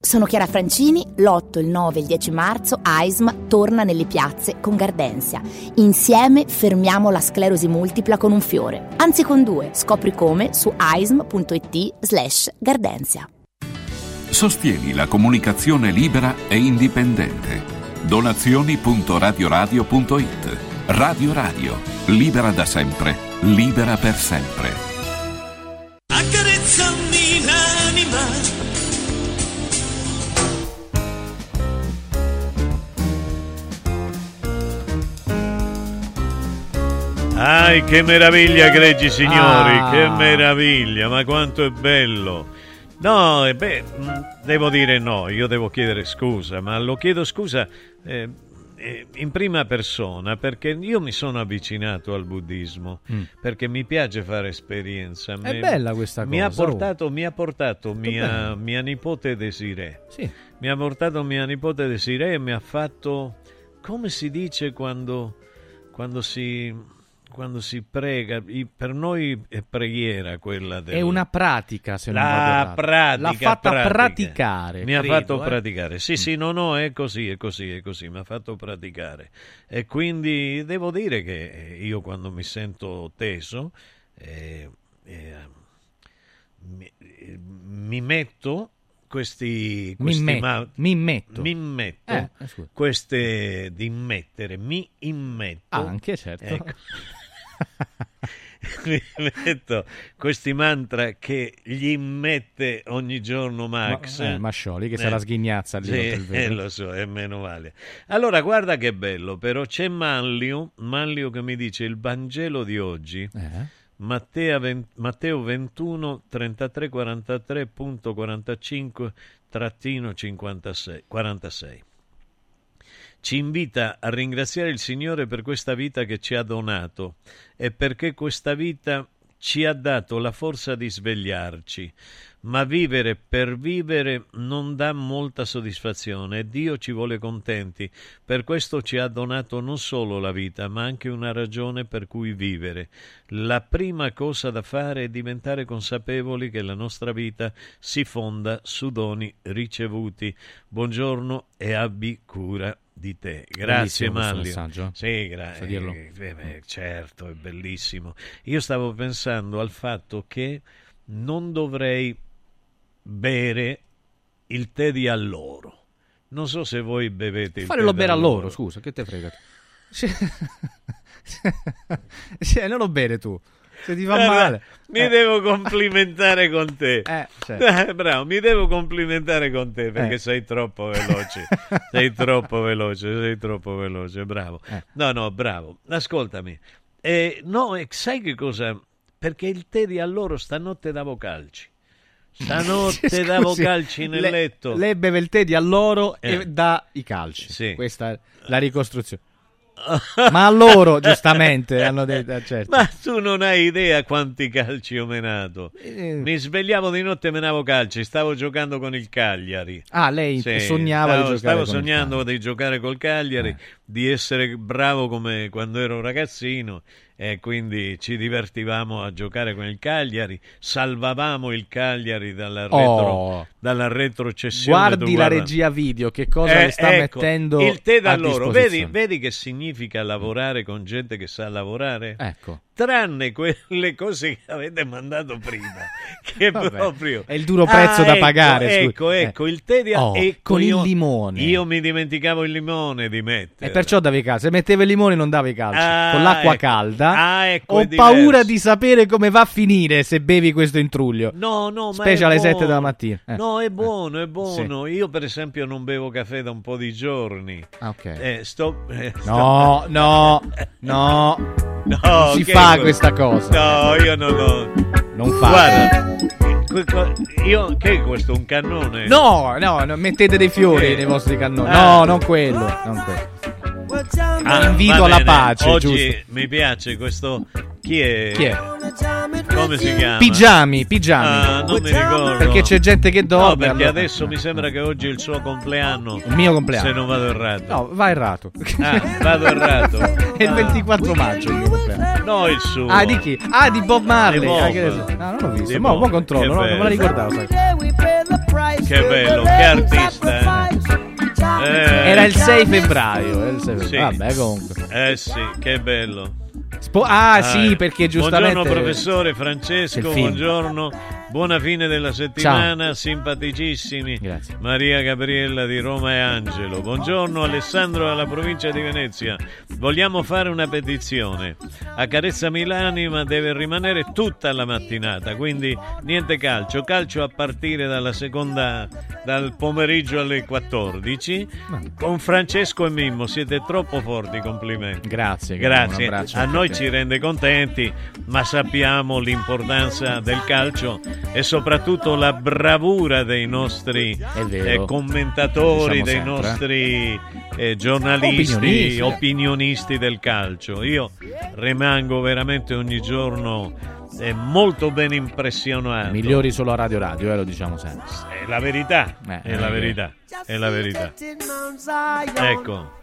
Sono Chiara Francini, l'8, il 9 e il 10 marzo AISM torna nelle piazze con Gardenzia. Insieme fermiamo la sclerosi multipla con un fiore, anzi con due. Scopri come su aism.it slash Gardenzia. Sostieni la comunicazione libera e indipendente. Donazioni.radioradio.it Radio Radio, libera da sempre, libera per sempre. Ai, che meraviglia, gregi signori, Ah. che meraviglia, ma quanto è bello. No, e beh, mh, devo dire no, io devo chiedere scusa, ma lo chiedo scusa eh, eh, in prima persona perché io mi sono avvicinato al buddismo, Mm. perché mi piace fare esperienza. È Mi- bella questa mi Ha cosa, oh. portato, mi ha portato mia, mia nipote Desiree. Sì. Mi ha portato mia nipote Desiree e mi ha fatto, come si dice quando, quando si... quando si prega, per noi è preghiera quella del... È una pratica, se non vado La pratica, L'ha fatta pratica. praticare. Mi ha credo, fatto eh. praticare. Sì, sì, no, no, è così, è così, è così. Mi ha fatto praticare. E quindi devo dire che io quando mi sento teso, eh, eh, mi, eh, mi metto questi, Mi questi met- ma- mi metto. mi metto Eh, eh, queste di immettere, mi immetto. Anche, certo. Ecco. mi metto questi mantra che gli immette ogni giorno Max. Ma- eh, Mascioli, che se la sghignazza lì Sì, eh, lo so, e meno male. Allora, guarda che bello, però c'è Manlio, Manlio che mi dice il Vangelo di oggi. Eh? Matteo, 20 Matteo 21 33 43.45 trattino 56 46 ci invita a ringraziare il Signore per questa vita che ci ha donato e perché questa vita ci ha dato la forza di svegliarci. Ma vivere per vivere non dà molta soddisfazione e Dio ci vuole contenti. Per questo ci ha donato non solo la vita, ma anche una ragione per cui vivere. La prima cosa da fare è diventare consapevoli che la nostra vita si fonda su doni ricevuti. Buongiorno e abbi cura di te. Grazie Bellissimo messaggio. Sì, gra- Posso dirlo? eh, certo, è bellissimo. Io stavo pensando al fatto che non dovrei bere il tè di alloro. Non so se voi bevete il Fallo tè bere a d'alloro. loro, scusa, che te frega. Cioè, non lo bere tu. Se ti fa Guarda, male. Mi Eh. devo complimentare con te. Eh, certo. Eh, bravo, mi devo complimentare con te perché Eh. sei troppo veloce. sei troppo veloce, sei troppo veloce, bravo. Eh. No, no, bravo. Ascoltami. Eh, no, sai che cosa? Perché il tè di allora stanotte davo calci. Stanotte Scusi, davo calci nel le- letto. Lei beve il tè di alloro Eh. e dà i calci. Sì. Questa è la ricostruzione. Ma a loro, giustamente, hanno detto, eh, certo. Ma tu non hai idea quanti calci ho menato. Eh. Mi svegliavo di notte e menavo calci. Stavo giocando con il Cagliari. Ah, lei Sì, sognava stavo, di giocare stavo Eh. sognando di giocare col Cagliari, di essere bravo come quando ero ragazzino e quindi ci divertivamo a giocare con il Cagliari, salvavamo il Cagliari dalla, retro, Oh. dalla retrocessione. Guardi la guarda- regia video, che cosa Eh, le sta ecco, mettendo il tè da loro. Vedi, vedi che significa lavorare con gente che sa lavorare? Ecco. Tranne quelle cose che avete mandato prima, che Vabbè, proprio è il duro prezzo da ecco, pagare. Ecco, ecco, il tè di Oh, ecco, con il io- limone. Io mi dimenticavo il limone di mettere. E perciò davi i calci. Se metteva i limoni non dava i calci. Ah, Con l'acqua ecco. calda. Ah, ecco, Ho paura di sapere come va a finire se bevi questo intruglio. No, no, ma Specie alle buono. 7 della mattina. Eh. No, è buono, è buono. Io, per esempio, non bevo caffè da un po' di giorni. Ah, ok. Eh, sto, eh, sto- No, no, no. No, si fa è que- questa cosa. No, io non lo. Non fa. Guarda, io, che è questo? Un cannone? No, no, no, mettete dei fiori Ok. nei vostri cannoni. Ah. No, non quello. Non quello. Ah, invito alla pace, Oggi giusto. mi piace questo. Chi è? Chi è? Come si chiama? Pigiami, pigiami. Ah, non mi ricordo. Perché c'è gente che dorme. No, perché allora- adesso mi sembra che oggi è il suo compleanno. Il mio compleanno. Se non vado errato. No, va errato. Ah, vado errato. È il 24 maggio il mio compleanno. No, il suo. Ah, di chi? Ah, di Bob Marley. Di Bob. Ah, che so. No, non l'ho visto. Di Mo, mo controllo, non me la ricordavo. sai. Che bello, che artista. eh. Eh, Era il 6 febbraio. Era il 6 Sì. febbraio. Vabbè, comunque. Eh sì, che bello. Spo- ah, sì, eh. perché giustamente. Buongiorno professore Francesco, buongiorno. Buona fine della settimana, simpaticissimi. Grazie. Maria Gabriella di Roma e Angelo. Buongiorno Alessandro dalla provincia di Venezia. Vogliamo fare una petizione. Accarezzami l'anima deve rimanere tutta la mattinata, quindi niente calcio. Calcio a partire dalla seconda dal pomeriggio alle 14 con Francesco e Mimmo. Siete troppo forti, complimenti. Grazie, Grazie. A anche noi te. ci rende contenti, ma sappiamo l'importanza del calcio e soprattutto la bravura dei nostri eh, commentatori, Diciamo dei sempre, nostri eh, giornalisti, Opinionisti, opinionisti, eh. del calcio. Io rimango veramente ogni giorno eh, molto ben impressionato. Migliori solo a Radio Radio, eh, lo diciamo sempre. È la verità, Eh, è la eh, verità, è la verità. Ecco.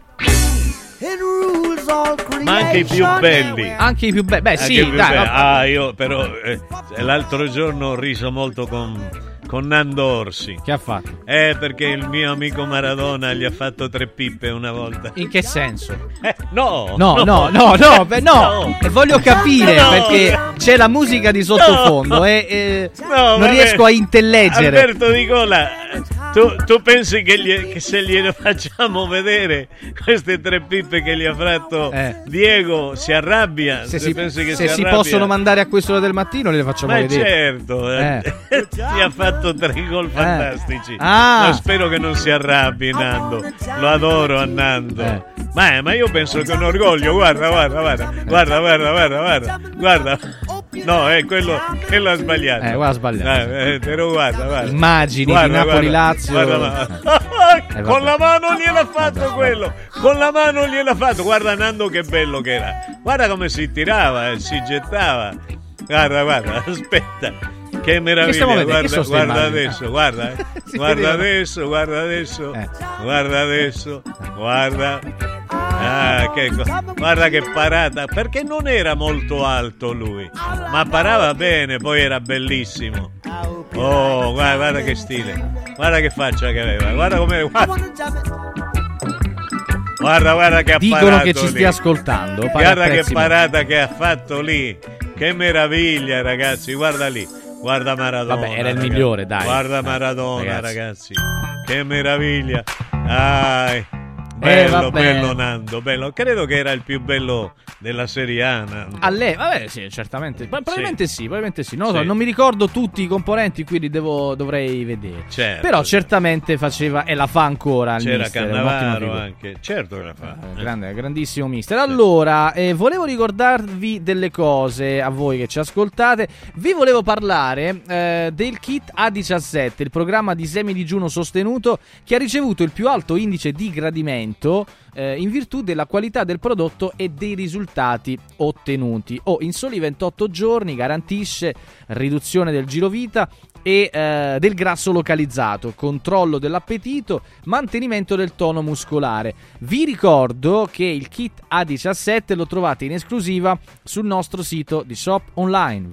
Ma anche i più belli. Anche i più belli. Beh, Anche sì, dai. belli. Ah, io però eh, l'altro giorno ho riso molto con, con Nando Orsi. Che ha fatto? Eh, perché il mio amico Maradona gli ha fatto tre pippe una volta. In che senso? Eh, no, No, no, no, no, beh, no. E voglio capire No. perché c'è la musica di sottofondo e eh, No, non vabbè. riesco a intelleggere. Alberto Nicola, tu, tu pensi che, gli- che se glielo facciamo vedere queste tre pippe che gli ha fatto Diego si arrabbia? Eh. Se, si, se si, si arrabbia? possono mandare a quest'ora del mattino, le facciamo Ma vedere. certo, eh. ti ha fatto tre gol fantastici. Ah. Ma spero che non si arrabbi Nando. Lo adoro a Nando. Eh. Ma, ma io penso che un orgoglio, guarda, guarda, guarda, guarda, guarda, guarda, guarda, guarda. No, è quello, quello ha sbagliato. Eh, guarda, ha sbagliato. Eh, eh, però guarda, guarda. Immagini di Guarda, Napoli-Lazio. guarda, ma- Eh, Con vabbè. la mano gliel'ha fatto quello, con la mano gliel'ha fatto. Guarda Nando che bello che era. Guarda come si tirava e si gettava. Guarda, guarda, aspetta. Che meraviglia? Che guarda, guarda adesso, guarda, eh. Guarda adesso, guarda adesso, Eh. guarda adesso, guarda. Ah, che guarda che parata, perché non era molto alto lui, ma parava bene, poi era bellissimo. Oh, guarda, guarda che stile, guarda che faccia che aveva, guarda come... Guarda, guarda, guarda che ha Dicono parato che ci lì. stia ascoltando. pare Guarda che parata che ha fatto lì. Che meraviglia, ragazzi. Guarda lì. Guarda Maradona. Vabbè, era il ragazzi. migliore, dai. Guarda Eh, Maradona, ragazzi. ragazzi. Che meraviglia. Ai. Bello, vabbè. bello Nando, bello. Credo che era il più bello della Serie A. Nando. A lei, vabbè, sì, certamente. Probabilmente sì, probabilmente sì. Non, lo so, Sì. non mi ricordo tutti i componenti, quindi devo, dovrei vedere. Certo. Però certamente faceva e la fa ancora il C'era mister, Cannavaro anche. Certo che la fa. Eh, grande, grandissimo mister. Allora, eh, volevo ricordarvi delle cose a voi che ci ascoltate. Vi volevo parlare eh, del kit A17, il programma di semi digiuno sostenuto che ha ricevuto il più alto indice di gradimento eh, in virtù della qualità del prodotto e dei risultati ottenuti. O in soli 28 giorni garantisce riduzione del girovita e eh, del grasso localizzato, controllo dell'appetito, mantenimento del tono muscolare. Vi ricordo che il kit A17 lo trovate in esclusiva sul nostro sito di shop online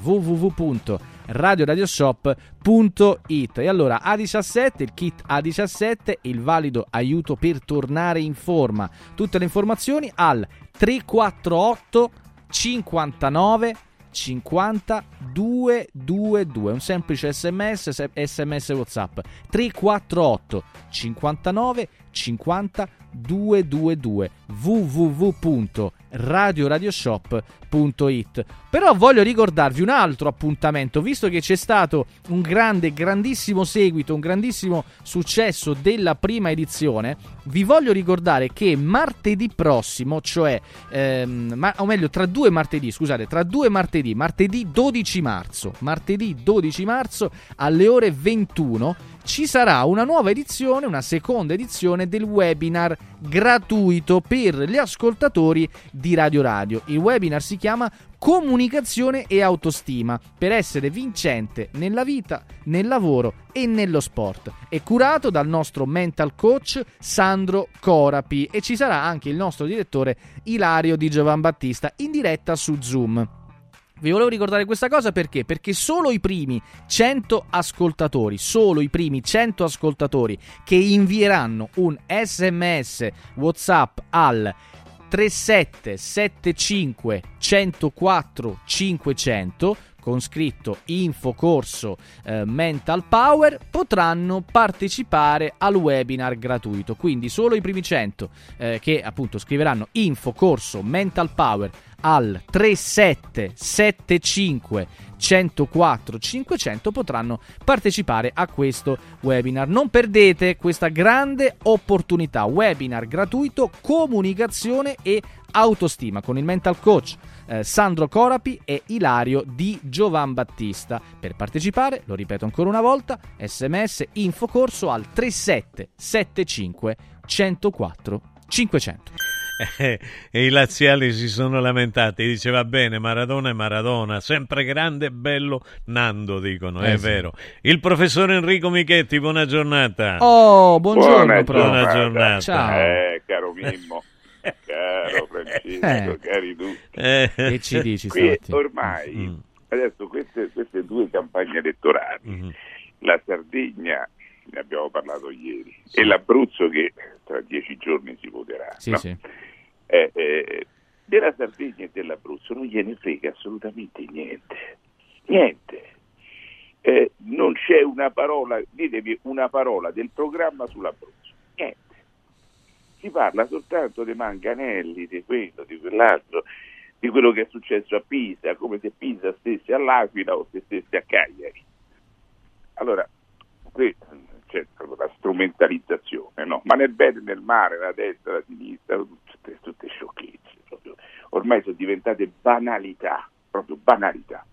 www.radioradioshop.it e allora A17, il kit A17, il valido aiuto per tornare in forma. Tutte le informazioni al 348 59 50 222 un semplice sms sms whatsapp. 348 59 50 222 www.radioradioshop.it però voglio ricordarvi un altro appuntamento visto che c'è stato un grande grandissimo seguito un grandissimo successo della prima edizione vi voglio ricordare che martedì prossimo cioè ehm, ma- o meglio tra due martedì scusate tra due martedì martedì 12 marzo martedì 12 marzo alle ore 21 ci sarà una nuova edizione, una seconda edizione del webinar gratuito per gli ascoltatori di Radio Radio. Il webinar si chiama Comunicazione e autostima per essere vincente nella vita, nel lavoro e nello sport. È curato dal nostro mental coach Sandro Corapi e ci sarà anche il nostro direttore Ilario Di Giovan Battista in diretta su Zoom. Vi volevo ricordare questa cosa perché? Perché solo i primi 100 ascoltatori, solo i primi 100 ascoltatori che invieranno un sms WhatsApp al 3775 104 500 con scritto info corso eh, mental power potranno partecipare al webinar gratuito quindi solo i primi 100 eh, che appunto scriveranno info corso mental power al 3775 104 500 potranno partecipare a questo webinar. Non perdete questa grande opportunità. Webinar gratuito, comunicazione e autostima con il mental coach eh, Sandro Corapi e Ilario di Giovan Battista. Per partecipare, lo ripeto ancora una volta, sms infocorso al 3775 104 500. Eh, e i laziali si sono lamentati. Dice va bene, Maradona è Maradona, sempre grande e bello Nando, dicono, Eh è sì. vero. Il professor Enrico Michetti, buona giornata. Oh, buongiorno, Buona prof. giornata. Ciao. Eh, caro Mimmo, caro Francesco, Eh. cari tu. Eh. Che ci dici Qui ormai, Mm. adesso queste, queste due campagne elettorali, Mm-hmm. la Sardegna, ne abbiamo parlato ieri, e l'Abruzzo che tra dieci giorni si voterà. Sì, no? sì. Eh, eh, della Sardegna e dell'Abruzzo non gliene frega assolutamente niente. Niente. Eh, non c'è una parola, ditemi una parola del programma sull'Abruzzo. Niente. Si parla soltanto dei manganelli, di quello, di quell'altro, di quello che è successo a Pisa, come se Pisa stesse all'Aquila o se stesse a Cagliari. Allora, qui proprio la strumentalizzazione, no? Ma nel bene e nel male, la destra, la sinistra, tutte, tutte sciocchezze. proprio. Ormai sono diventate banalità, proprio banalità.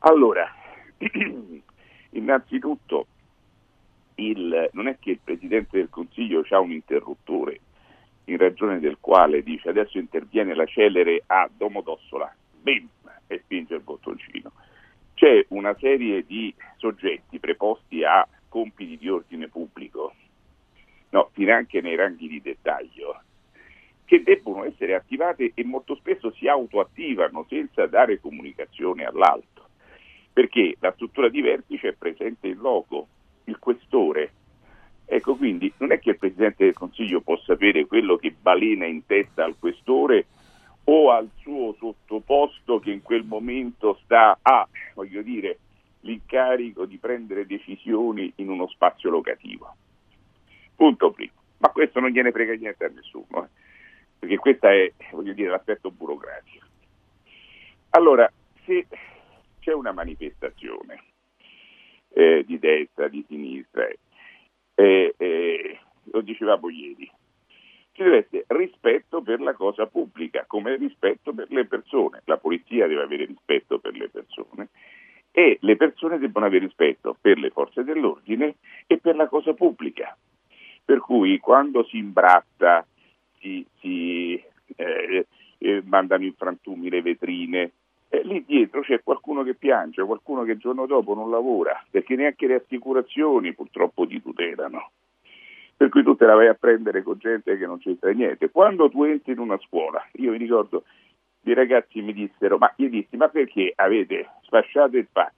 Allora, innanzitutto, il- non è che il Presidente del Consiglio ha un interruttore in ragione del quale dice adesso interviene la celere a Domodossola, bim, e spinge il bottoncino. C'è una serie di soggetti preposti a compiti di ordine pubblico, no, finanche nei ranghi di dettaglio, che debbono essere attivate e molto spesso si autoattivano senza dare comunicazione all'alto, perché la struttura di vertice è presente in loco, il questore. Ecco, quindi non è che il Presidente del Consiglio può sapere quello che balena in testa al questore o al suo sottoposto che in quel momento sta a, voglio dire, l'incarico di prendere decisioni in uno spazio locativo. Punto primo. Ma questo non gliene frega niente a nessuno, eh, perché questo è, voglio dire, l'aspetto burocratico. Allora, se c'è una manifestazione eh, di destra, di sinistra, eh, eh, lo dicevamo ieri, ci deve essere rispetto per la cosa pubblica, come rispetto per le persone. La polizia deve avere rispetto per le persone e le persone debbono avere rispetto per le forze dell'ordine e per la cosa pubblica. Per cui quando si imbratta, si, si, eh, eh, mandano in frantumi le vetrine, eh, lì dietro c'è qualcuno che piange, qualcuno che il giorno dopo non lavora, perché neanche le assicurazioni purtroppo ti tutelano. Per cui tu te la vai a prendere con gente che non c'entra niente. Quando tu entri in una scuola, io mi ricordo, i ragazzi mi dissero, ma io dissi, ma perché avete sfasciato il fax?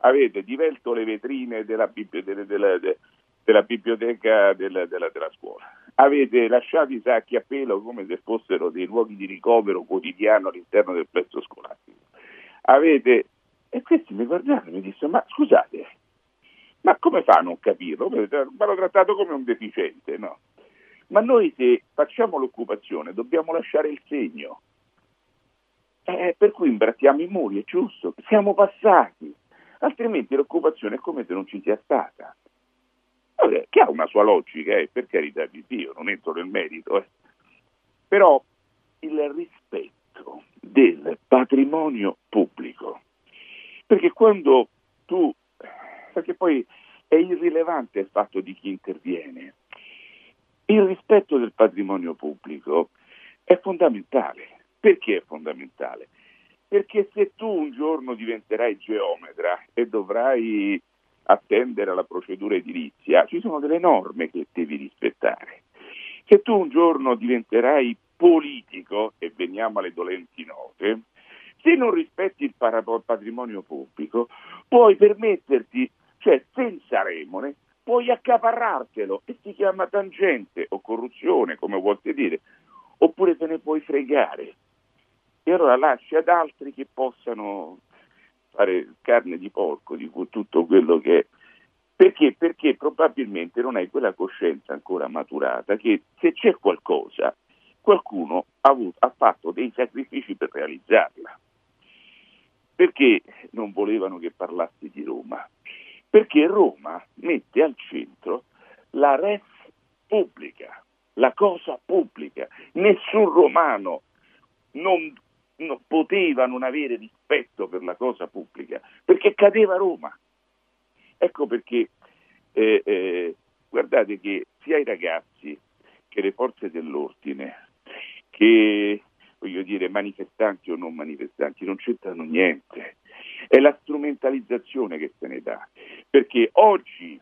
Avete divelto le vetrine della, bibli- delle- della- de- della biblioteca della, della- scuola? Avete lasciato i sacchi a pelo come se fossero dei luoghi di ricovero quotidiano all'interno del plesso scolastico? Avete... E questi mi guardarono e mi dissero, ma scusate, ma come fa a non capirlo? Mi hanno trattato come un deficiente, no? Ma noi se facciamo l'occupazione dobbiamo lasciare il segno. Eh, per cui imbrattiamo i muri, è giusto, siamo passati, altrimenti l'occupazione è come se non ci sia stata. Vabbè, che ha una sua logica, eh, per carità di Dio, non entro nel merito, eh. però il rispetto del patrimonio pubblico, perché quando tu, perché poi è irrilevante il fatto di chi interviene, il rispetto del patrimonio pubblico è fondamentale. Perché è fondamentale? Perché se tu un giorno diventerai geometra e dovrai attendere alla procedura edilizia, ci sono delle norme che devi rispettare. Se tu un giorno diventerai politico, e veniamo alle dolenti note, se non rispetti il patrimonio pubblico, puoi permetterti, cioè senza remore, puoi accaparrartelo e si chiama tangente o corruzione, come vuol dire, oppure te ne puoi fregare. E allora lasci ad altri che possano fare carne di porco di tutto quello che è. Perché? Perché probabilmente non hai quella coscienza ancora maturata che se c'è qualcosa, qualcuno ha, avuto- ha fatto dei sacrifici per realizzarla. Perché non volevano che parlassi di Roma? Perché Roma mette al centro la res pubblica, la cosa pubblica. Nessun romano non, non poteva non avere rispetto per la cosa pubblica, perché cadeva Roma. Ecco perché, eh, eh, guardate che sia i ragazzi che le forze dell'ordine, che voglio dire manifestanti o non manifestanti, non c'entrano niente. È la strumentalizzazione che se ne dà. Perché oggi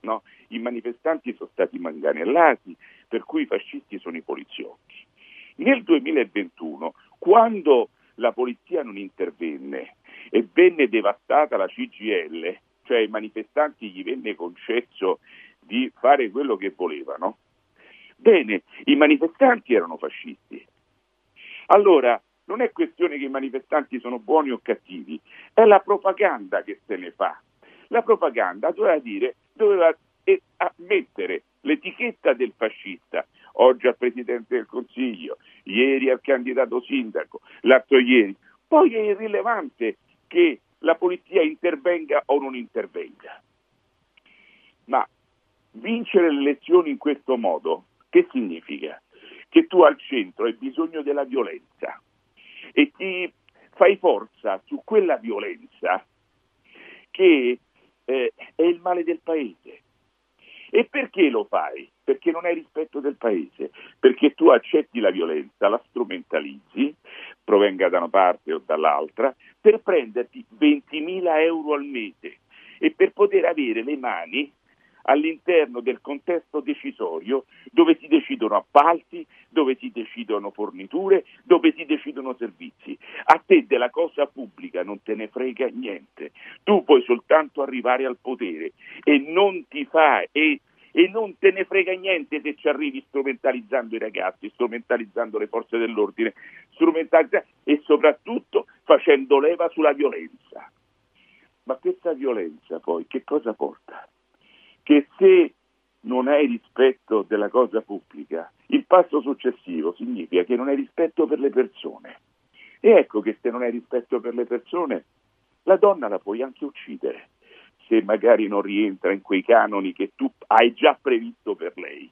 no? i manifestanti sono stati manganellati, per cui i fascisti sono i poliziotti. Nel 2021, quando la polizia non intervenne e venne devastata la CGL, cioè ai manifestanti gli venne concesso di fare quello che volevano, bene, i manifestanti erano fascisti. Allora, non è questione che i manifestanti sono buoni o cattivi, è la propaganda che se ne fa. La propaganda doveva dire, doveva eh, mettere l'etichetta del fascista, oggi al Presidente del Consiglio, ieri al candidato sindaco, l'altro ieri. Poi è irrilevante che la polizia intervenga o non intervenga. Ma vincere le elezioni in questo modo, che significa? Che tu al centro hai bisogno della violenza e ti fai forza su quella violenza che eh, è il male del paese. E perché lo fai? Perché non hai rispetto del paese, perché tu accetti la violenza, la strumentalizzi, provenga da una parte o dall'altra, per prenderti 20.000 euro al mese e per poter avere le mani all'interno del contesto decisorio dove si decidono appalti, dove si decidono forniture, dove si decidono servizi. A te della cosa pubblica non te ne frega niente. Tu puoi soltanto arrivare al potere e non ti fai e, e non te ne frega niente se ci arrivi strumentalizzando i ragazzi, strumentalizzando le forze dell'ordine, e soprattutto facendo leva sulla violenza. Ma questa violenza poi che cosa porta? Che se non hai rispetto della cosa pubblica, il passo successivo significa che non hai rispetto per le persone. E ecco che se non hai rispetto per le persone, la donna la puoi anche uccidere, se magari non rientra in quei canoni che tu hai già previsto per lei.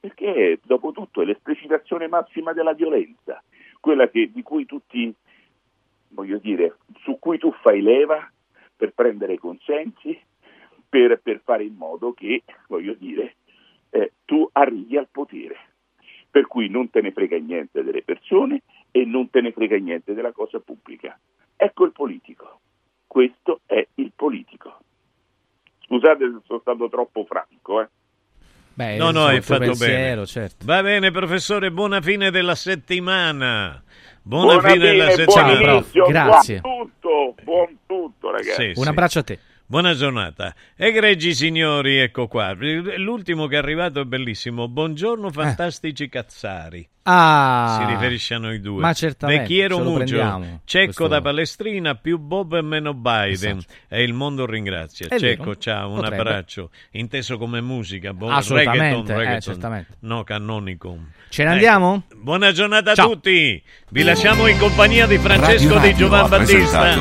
Perché dopo tutto è l'esplicitazione massima della violenza, quella che, di cui tutti, voglio dire, su cui tu fai leva per prendere consensi, per, per fare in modo che, voglio dire, eh, tu arrivi al potere. Per cui non te ne frega niente delle persone e non te ne frega niente della cosa pubblica. Ecco il politico. Questo è il politico. Scusate se sono stato troppo franco, eh. Beh, no, no, hai fatto pensiero, bene. Certo. Va bene, professore, buona fine della settimana. Buona, buona fine, della settimana. Grazie. Buon tutto, buon tutto, ragazzi. Sì, Un abbraccio a te. Buona giornata. Egregi signori, ecco qua. L'ultimo che è arrivato è bellissimo. Buongiorno fantastici eh. cazzari. Ah, si riferisce a noi due. Ma certamente. Vecchiero Mugio, Cecco questo... da Palestrina più Bob e meno Biden. Esatto. E il mondo ringrazia. È Cecco, vero. ciao, un Potrebbe. abbraccio. Inteso come musica. Bo- Assolutamente, reggaeton, reggaeton. Eh, certamente. No, canonicum. Ce ne andiamo? Ecco. Buona giornata ciao. a tutti. Vi lasciamo in compagnia di Francesco Radio Di Giovan Battista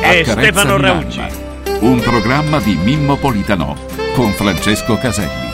e Stefano Raucci. Un programma di Mimmo Politano con Francesco Caselli.